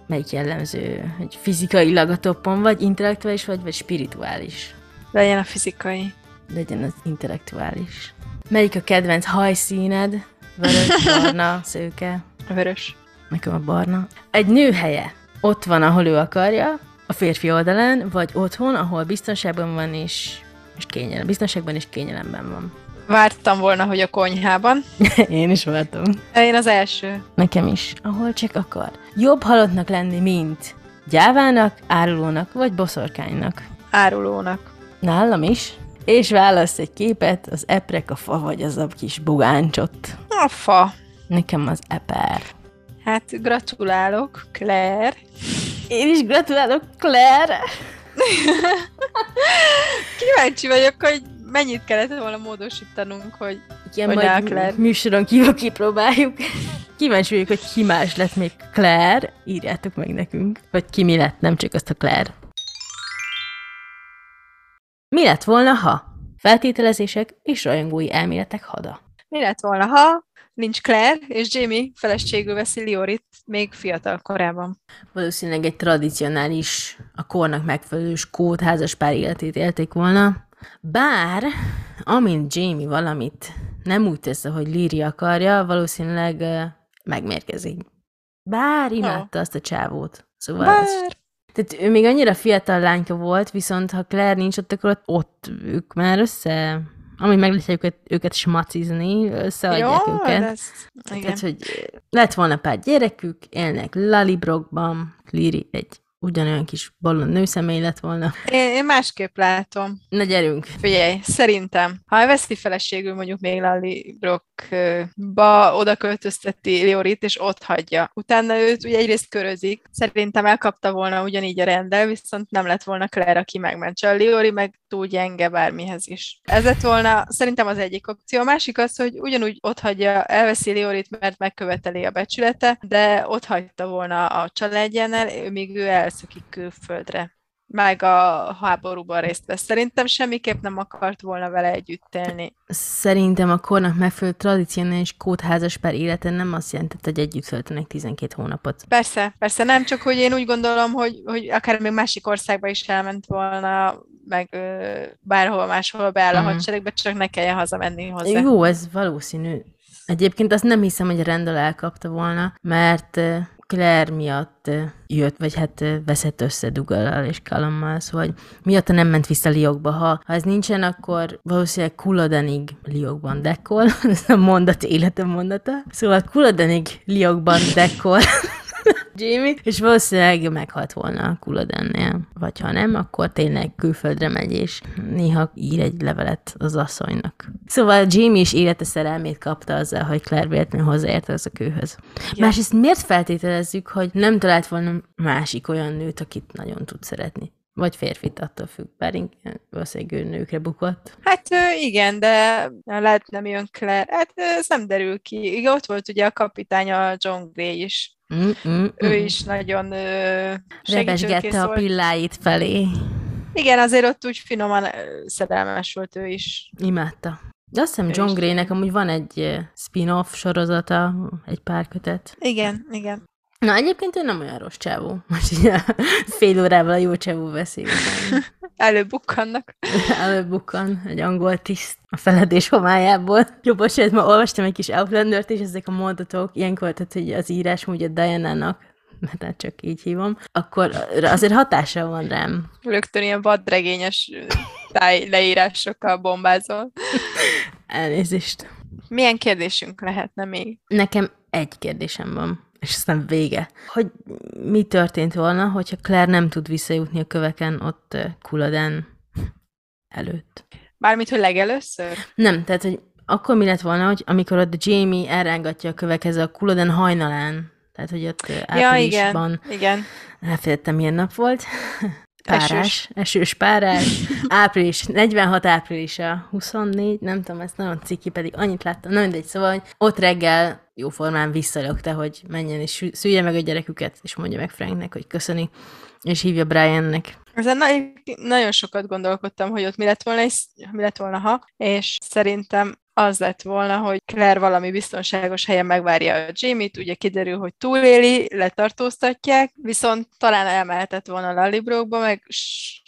Melyik jellemző? Hogy fizikailag a toppon vagy, intellektuális vagy, vagy spirituális? Legyen a fizikai. Legyen az intellektuális. Melyik a kedvenc hajszíned? Vörös, barna, szőke? Vörös. Nekem a barna. Egy nő helye ott van, ahol ő akarja, a férfi oldalán, vagy otthon, ahol biztonságban van és, és kényelem. Biztonságban és kényelemben van. Vártam volna, hogy a konyhában. Én is voltam. De én az első. Nekem is. Ahol csak akar. Jobb halottnak lenni, mint gyávának, árulónak vagy boszorkánynak. Árulónak. Nálam is. És válasz egy képet, az eprek, a fa vagy az a kis bogáncsot. A fa. Nekem az eper. Hát gratulálok, Claire. Én is gratulálok, Claire! Kíváncsi vagyok, hogy mennyit kellett volna módosítanunk, hogy Igen, Hogy majd Claire. műsoron kívül kipróbáljuk. Kíváncsi vagyok, hogy ki más lett még Claire. Írjátok meg nekünk. Vagy ki mi lett, nem csak azt a Claire. Mi lett volna, ha? Feltételezések és rajongói elméletek hada. mi lett volna, ha nincs Claire, és Jamie feleségül veszi Liorit még fiatal korában. Valószínűleg egy tradicionális, a kornak megfelelő skót házaspár életét élték volna. Bár, amint Jamie valamit nem úgy tesz, hogy Líri akarja, valószínűleg ö, megmérkezik. Bár imádta azt a csávót. Szóval Bár. Ez, tehát ő még annyira fiatal lányka volt, viszont ha Claire nincs ott, akkor ott, ott ők már össze, amíg meg lehet őket, őket smacizni, összeadják Jó, őket. igen. Tehát, hogy lett volna pár gyerekük, élnek Lalibrokban, Liri egy ugyanolyan kis ballon nőszemély lett volna. Én, én másképp látom. Na gyerünk! Figyelj, szerintem, ha elveszi feleségül mondjuk még Lali Brockba oda költözteti Liorit, és ott hagyja. Utána őt ugye egyrészt körözik, szerintem elkapta volna ugyanígy a rendel, viszont nem lett volna Claire, aki megmentse. A Liori meg túl gyenge bármihez is. Ez lett volna szerintem az egyik opció. A másik az, hogy ugyanúgy ott hagyja, elveszi Liorit, mert megköveteli a becsülete, de ott hagyta volna a családjánál, míg ő elszökik külföldre meg a háborúban részt vesz. Szerintem semmiképp nem akart volna vele együtt élni. Szerintem a kornak megfelelő tradicionális kódházaspár élete nem azt jelentett, hogy együtt töltenek 12 hónapot. Persze, persze, nem csak, hogy én úgy gondolom, hogy, hogy akár még másik országba is elment volna, meg ö, bárhol máshol beáll a Mhm. hadseregbe, csak ne kelljen hazamenni hozzá. Jó, ez valószínű. Egyébként azt nem hiszem, hogy Rendel elkapta volna, mert Claire miatt jött, vagy hát veszett össze Dugallal és Callummal, szóval miatta nem ment vissza Liokba. Ha, ha ez nincsen, akkor valószínűleg Kuladenig Liokban dekkol, ez a mondat életem mondata. Szóval Kuladenig Liokban dekkol Jamie, és valószínűleg meghalt volna a Kuladennél. Vagy ha nem, akkor tényleg külföldre megy, és néha ír egy levelet az asszonynak. Szóval Jamie is élete szerelmét kapta azzal, hogy Claire véletlenül hozzáért az a kőhöz. Igen. Másrészt miért feltételezzük, hogy nem talált volna másik olyan nőt, akit nagyon tud szeretni? Vagy férfit, attól függ. Bár inkább valószínűleg ő nőkre bukott. Hát igen, de lehet nem jön Claire. Hát ez nem derül ki. Igen, ott volt ugye a kapitány, a John Gray is. Mm, mm, Ő mm. is nagyon Rebesgette a pilláit felé. Igen, azért ott úgy finoman szerelmes volt ő is. Imádta. De azt hiszem Ő John. Graynek amúgy van egy spin-off sorozata, egy pár kötet. Igen, igen. Na, egyébként ő nem olyan rossz csávó. Most így a fél órával a jó csávó beszélünk. Előbukkannak. Előbukkan egy angol tiszt a feledés homályából. Jó, bocsánat, ma olvastam egy kis Outlander-t, és ezek a mondatok ilyenkor, tehát hogy az írás ugye Diana-nak, mert hát csak így hívom, akkor azért hatással van rám. Rögtön ilyen vadregényes táj leírásokkal bombázol. Elnézést. Milyen kérdésünk lehetne még? Nekem egy kérdésem van, és aztán vége. Hogy mi történt volna, hogyha Claire nem tud visszajutni a köveken ott Kuladen előtt? Mármint, hogy legelőször? Nem, tehát, hogy akkor mi lett volna, hogy amikor ott Jamie elrángatja a kövekhez a Kuladen hajnalán, tehát, hogy ott eh, Ja, áprilisban, igen. Igen. elfelejtettem, milyen nap volt, párás, esős, Esős. párás, április, 46 áprilisa, 24, nem tudom, ezt nagyon ciki, pedig annyit láttam, na mindegy, szóval, hogy ott reggel jóformán visszalökte, hogy menjen és szülje meg a gyereküket, és mondja meg Franknek, hogy köszöni, és hívja Briannek. Ezen na- nagyon sokat gondolkodtam, hogy ott mi lett volna, és mi lett volna, ha, és szerintem az lett volna, hogy Claire valami biztonságos helyen megvárja a Jamie-t, ugye kiderül, hogy túléli, letartóztatják, viszont talán elmehetett volna Lallybrookba, meg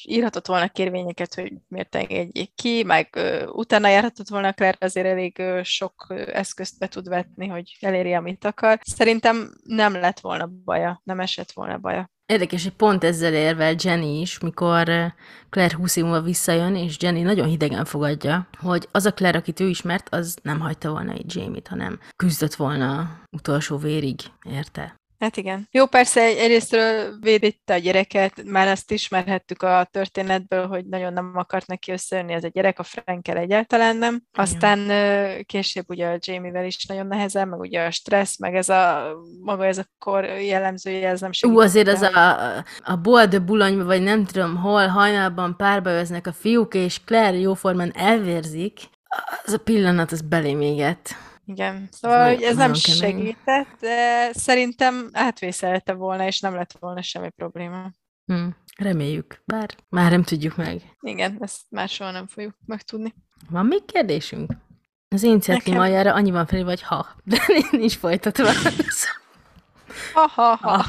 írhatott volna kérvényeket, hogy miért engedjék ki, meg ö, utána járhatott volna Claire, azért elég ö, sok eszközt be tud vetni, hogy elérje, amit akar. Szerintem nem lett volna baja, nem esett volna baja. Érdekes, hogy pont ezzel érvel Jenny is, mikor eh, Claire 20 év múlva visszajön, és Jenny nagyon hidegen fogadja, hogy az a Claire, akit ő ismert, az nem hagyta volna így Jamie-t, hanem küzdött volna utolsó vérig, érte? Hát igen. Jó, persze egy- egyrésztről védette a gyereket, már azt ismerhettük a történetből, hogy nagyon nem akart neki összejönni ez a gyerek, a Frankel egyáltalán nem. Aztán később ugye a Jamie-vel is nagyon nehezen, meg ugye a stressz, meg ez a maga ez a kor jellemzője, ez nem segít. Ú, azért az a, a de Boulogne, vagy nem tudom hol, hajnalban párba veznek a fiúk, és Claire jóformán elvérzik, az a pillanat, az belém égett. Igen, szóval hogy ez nem kemény. segített, de szerintem átvészelte volna, és nem lett volna semmi probléma. Hm, reméljük, bár már nem tudjuk meg. Igen, ezt már soha nem fogjuk megtudni. Van még kérdésünk? Az én cetlim Nekem- aljára annyi van felé, vagy ha, de nincs folytatva. Ha, ha, ha. Ha.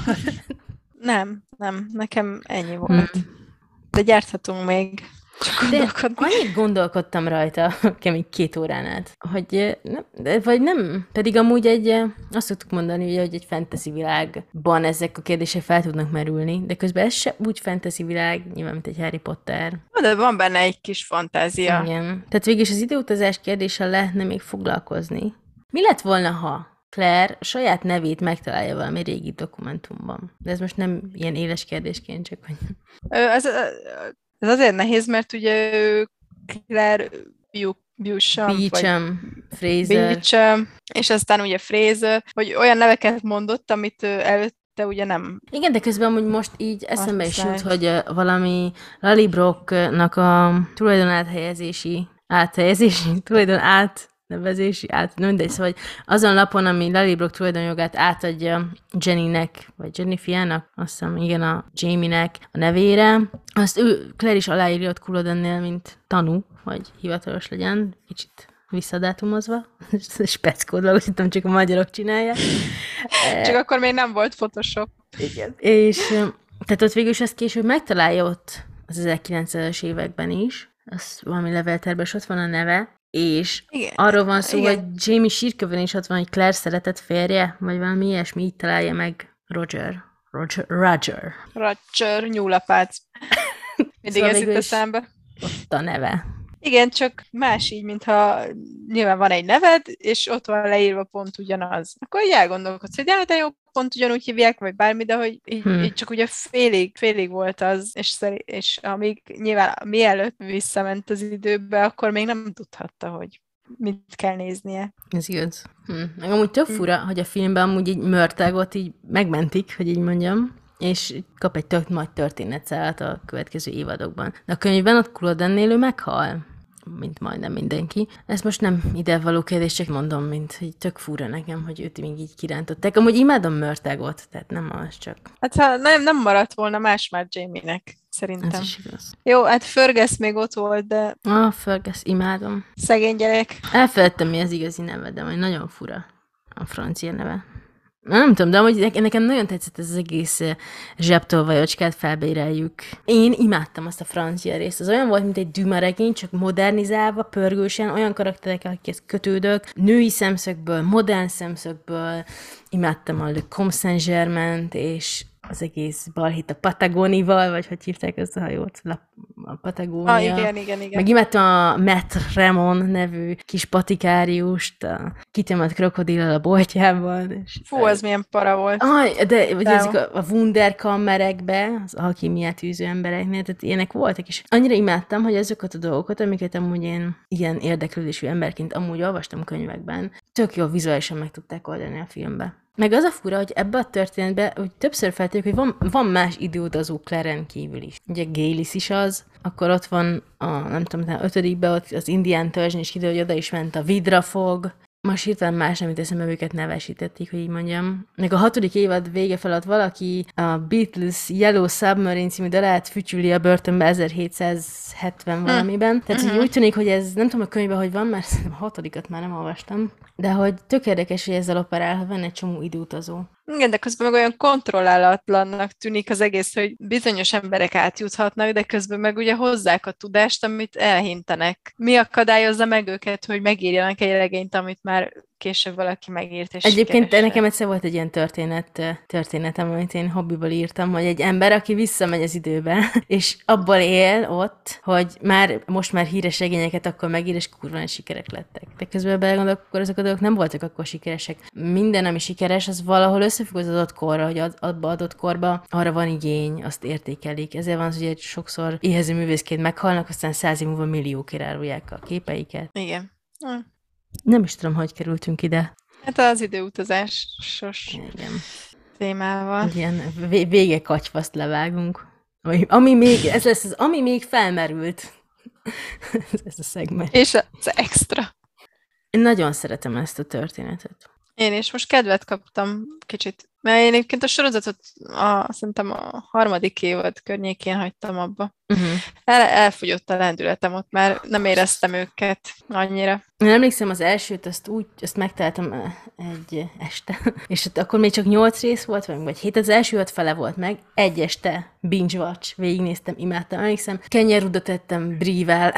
Nem, nem, nekem ennyi volt. Hm. De gyárthatunk még. Csak De annyit gondolkodtam rajta, kemény két órán át, hogy nem, de, vagy nem, pedig amúgy egy, azt szoktuk mondani, ugye, hogy egy fantasy világban ezek a kérdések fel tudnak merülni, de közben ez se úgy fantasy világ, nyilván, mint egy Harry Potter. De van benne egy kis fantázia. Igen. Tehát végig az időutazás kérdéssel lehetne még foglalkozni. Mi lett volna, ha Claire saját nevét megtalálja valami régi dokumentumban? De ez most nem ilyen éles kérdésként, csak hogy... Ez, ez azért nehéz, mert ugye ő Claire Bu- Busham, Beecham, Fraser. Beecham, és aztán ugye Fraser, hogy olyan neveket mondott, amit ő előtte ugye nem. Igen, de közben amúgy most így eszembe is jut, hogy valami Lali Brocknak a tulajdon áthelyezési, áthelyezési, tulajdon átnevezési, át, no, mindegy, szóval hogy azon lapon, ami Lali Brock tulajdonjogát átadja Jennynek, vagy Jenny fiának, azt hiszem, igen, a Jamie-nek a nevére, azt ő, Claire is aláírja ott Kulodonnél, mint tanú, hogy hivatalos legyen, kicsit visszadátumozva, speckó dolgot, hittem csak a magyarok csinálják. Csak akkor még nem volt Photoshop. Igen. És tehát ott végül is ezt később megtalálja ott az 1900-es években is, az valami levéltárban is ott van a neve, és Igen. arról van szó, Igen. hogy Jamie sírkövön is ott van, hogy Claire szeretett férje, vagy valami ilyesmi, így találja meg Roger. Roger. Roger. Roger, nyúlapác. Mindig Szóval ez is- eszembe. Ott a neve. Igen, csak más így, mintha nyilván van egy neved, és ott van leírva pont ugyanaz. Akkor így elgondolkodsz, hogy de, de jó, pont ugyanúgy hívják, vagy bármi, de hogy így, Hmm. így csak ugye félig, félig volt az, és, és amíg nyilván mielőtt visszament az időbe, akkor még nem tudhatta, hogy mit kell néznie. Ez igaz. Hm. Amúgy tök fura, hogy a filmben amúgy így Mörtágot így megmentik, hogy így mondjam, és kap egy tök nagy történetszállat a következő évadokban. De a könyvben ott Kulodonnél ő meghal mint majdnem mindenki. Ez most nem ide való kérdés, csak mondom, mint hogy tök fura nekem, hogy őt még így kirántották. Amúgy imádom Mörtágot, tehát nem az csak. Hát ha nem, nem maradt volna más már Jamie-nek, szerintem. Ez is igaz. Jó, hát Fergus még ott volt, de Ah, Fergus, imádom. szegény gyerek. Elfelejtettem, mi az igazi neve, de majd nagyon fura a francia neve. Nem tudom, de amúgy ne- nekem nagyon tetszett ez az egész eh, zsebtolvajocskát felbéreljük. Én imádtam azt a francia részt. Az olyan volt, mint egy Dumas regény, csak modernizálva, pörgősen, olyan karakterek, akikhez kötődök, női szemszögből, modern szemszögből. Imádtam a Le Comte Saint-Germain-t, és az egész balhit a Patagonival, vagy hogy hívták ezt a hajót? A Patagónia. Ah, igen, igen, igen. Meg imádtam a Matt Remon nevű kis patikáriust, a kitemelt krokodillal a boltjában. És Fú, az milyen para volt. Aj, de vagy ezek a, a wunderkammerekbe, az alkimiát űző embereknél, tehát ilyenek voltak, és annyira imádtam, hogy azokat a dolgokat, amiket amúgy én ilyen érdeklődésű emberként amúgy olvastam könyvekben, tök jól vizuálisan meg tudták oldani a filmbe. Meg az a fura, hogy ebbe a történetbe hogy többször feltérjük, hogy van, van más időutazó Claren kívül is. Ugye Gélis is az, akkor ott van a, nem tudom, a ötödikbe ott az indián törzsny, és kiderül, hogy oda is ment a vidrafog, most hirtelen más jut eszembe, őket nevesítették, hogy így mondjam. Meg a hatodik évad vége felett valaki a Beatles Yellow Submarine című dalát fütyüli a börtönbe 1770 valamiben. Tehát hogy úgy tűnik, hogy ez nem tudom a könyvben, hogy van, mert szerintem a hatodikat már nem olvastam. De hogy tök érdekes, hogy ezzel operál, ha van egy csomó időutazó. Igen, de közben meg olyan kontrollálatlannak tűnik az egész, hogy bizonyos emberek átjuthatnak, de közben meg ugye hozzák a tudást, amit elhintenek. Mi akadályozza meg őket, hogy megírjanak egy regényt, amit már később valaki megírt, és Egyébként sikeres nekem egyszer volt egy ilyen történet, történetem, amit én hobbiból írtam, hogy egy ember, aki visszamegy az időbe, és abból él ott, hogy már most már híres regényeket akkor megír, és kurva nagy sikerek lettek. De közben belegondolok, akkor azok a dolgok nem voltak akkor sikeresek. Minden, ami sikeres, az valahol összefügg az adott korra, hogy ad, abba adott korba arra van igény, azt értékelik. Ezért van az, hogy egy sokszor éhező művészként meghalnak, aztán száz év múlva árulják a képeiket. Igen. Nem is tudom, hogy kerültünk ide. Hát az időutazásos Igen. témával. Ilyen vé- vége kacsvaszt levágunk. Ami, ami még, ez lesz az, ami még felmerült. ez a szegmens. És az extra. Én nagyon szeretem ezt a történetet. Én is most kedvet kaptam kicsit Mert én egyébként a sorozatot a, szerintem a harmadik évad környékén hagytam abba. Uh-huh. El, elfogyott a lendületem ott, mert nem éreztem őket annyira. Én emlékszem, az elsőt azt úgy, azt megtaláltam eh, egy este, és akkor még csak nyolc rész volt, vagy, vagy hét, az első öt fele volt meg, egy este binge watch, végignéztem, imádtam, emlékszem, kenyerrudat tettem brível,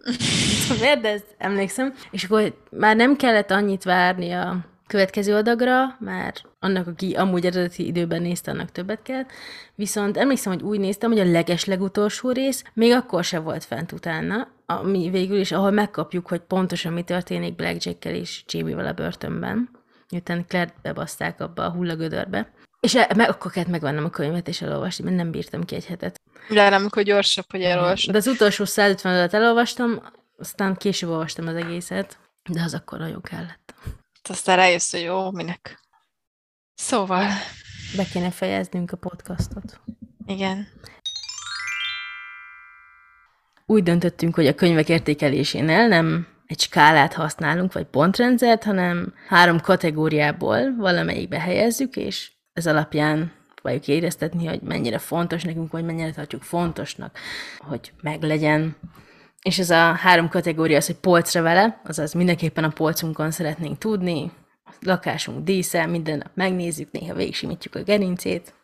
miért, de ezt emlékszem, és akkor már nem kellett annyit várni a következő adagra, mert annak, aki amúgy eredeti időben nézte, annak többet kell. Viszont emlékszem, hogy úgy néztem, hogy a leges legutolsó rész még akkor se volt fent utána, ami végül is, ahol megkapjuk, hogy pontosan mi történik Blackjack-kel és Jamie-vel a börtönben, miután Claire bebaszták abba a hullagödörbe. És e, meg, akkor kellett megvennem a könyvet és elolvasni, mert nem bírtam ki egy hetet. Nem, amikor gyorsabb, hogy elolvasod. De az utolsó 150 oldalt elolvastam, aztán később olvastam az egészet, de az akkor nagyon kellett. Aztán rájössz, hogy jó, minek. Szóval, Be kéne fejeznünk a podcastot. igen. Úgy döntöttünk, hogy a könyvek értékelésénél nem egy skálát használunk, vagy pontrendszert, hanem három kategóriából valamelyikbe helyezzük, és ez alapján próbáljuk éreztetni, hogy mennyire fontos nekünk, vagy mennyire tartjuk fontosnak, hogy meglegyen. És ez a három kategória az, hogy polcra vele, azaz mindenképpen a polcunkon szeretnénk tudni, a lakásunk dísze, minden nap megnézzük, néha végigsimítjuk a gerincét,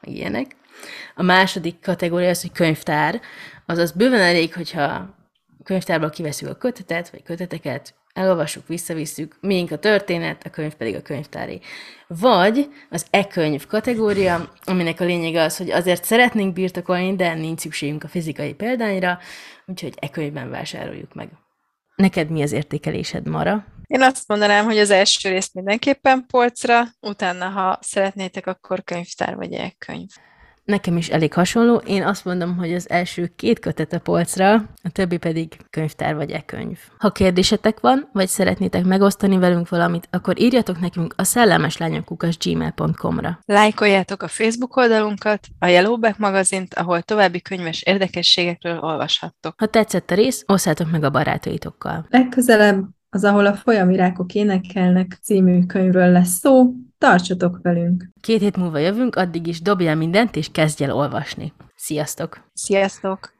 meg ilyenek. A második kategória az, hogy könyvtár, azaz bőven elég, hogyha könyvtárból kiveszünk a kötetet, vagy köteteket, elolvassuk, visszavisszük, miénk a történet, a könyv pedig a könyvtáré. Vagy az e-könyv kategória, aminek a lényege az, hogy azért szeretnénk birtokolni, de nincs szükségünk a fizikai példányra, úgyhogy e-könyvben vásároljuk meg. Neked mi az értékelésed, Mara? Én azt mondanám, hogy az első részt mindenképpen polcra, utána, ha szeretnétek, akkor könyvtár vagy elkönyv. Nekem is elég hasonló. Én azt mondom, hogy az első két kötet a polcra, a többi pedig könyvtár vagy e-könyv. Ha kérdésetek van, vagy szeretnétek megosztani velünk valamit, akkor írjatok nekünk a szellemeslányokkukas gmail.com-ra. Lájkoljátok a Facebook oldalunkat, a Yellowback magazint, ahol további könyves érdekességekről olvashattok. Ha tetszett a rész, osszátok meg a barátaitokkal. Legközelebb az, ahol a folyamirákok énekelnek című könyvről lesz szó. Tartsatok velünk! Két hét múlva jövünk, addig is dobjál mindent, és kezdj el olvasni. Sziasztok! Sziasztok!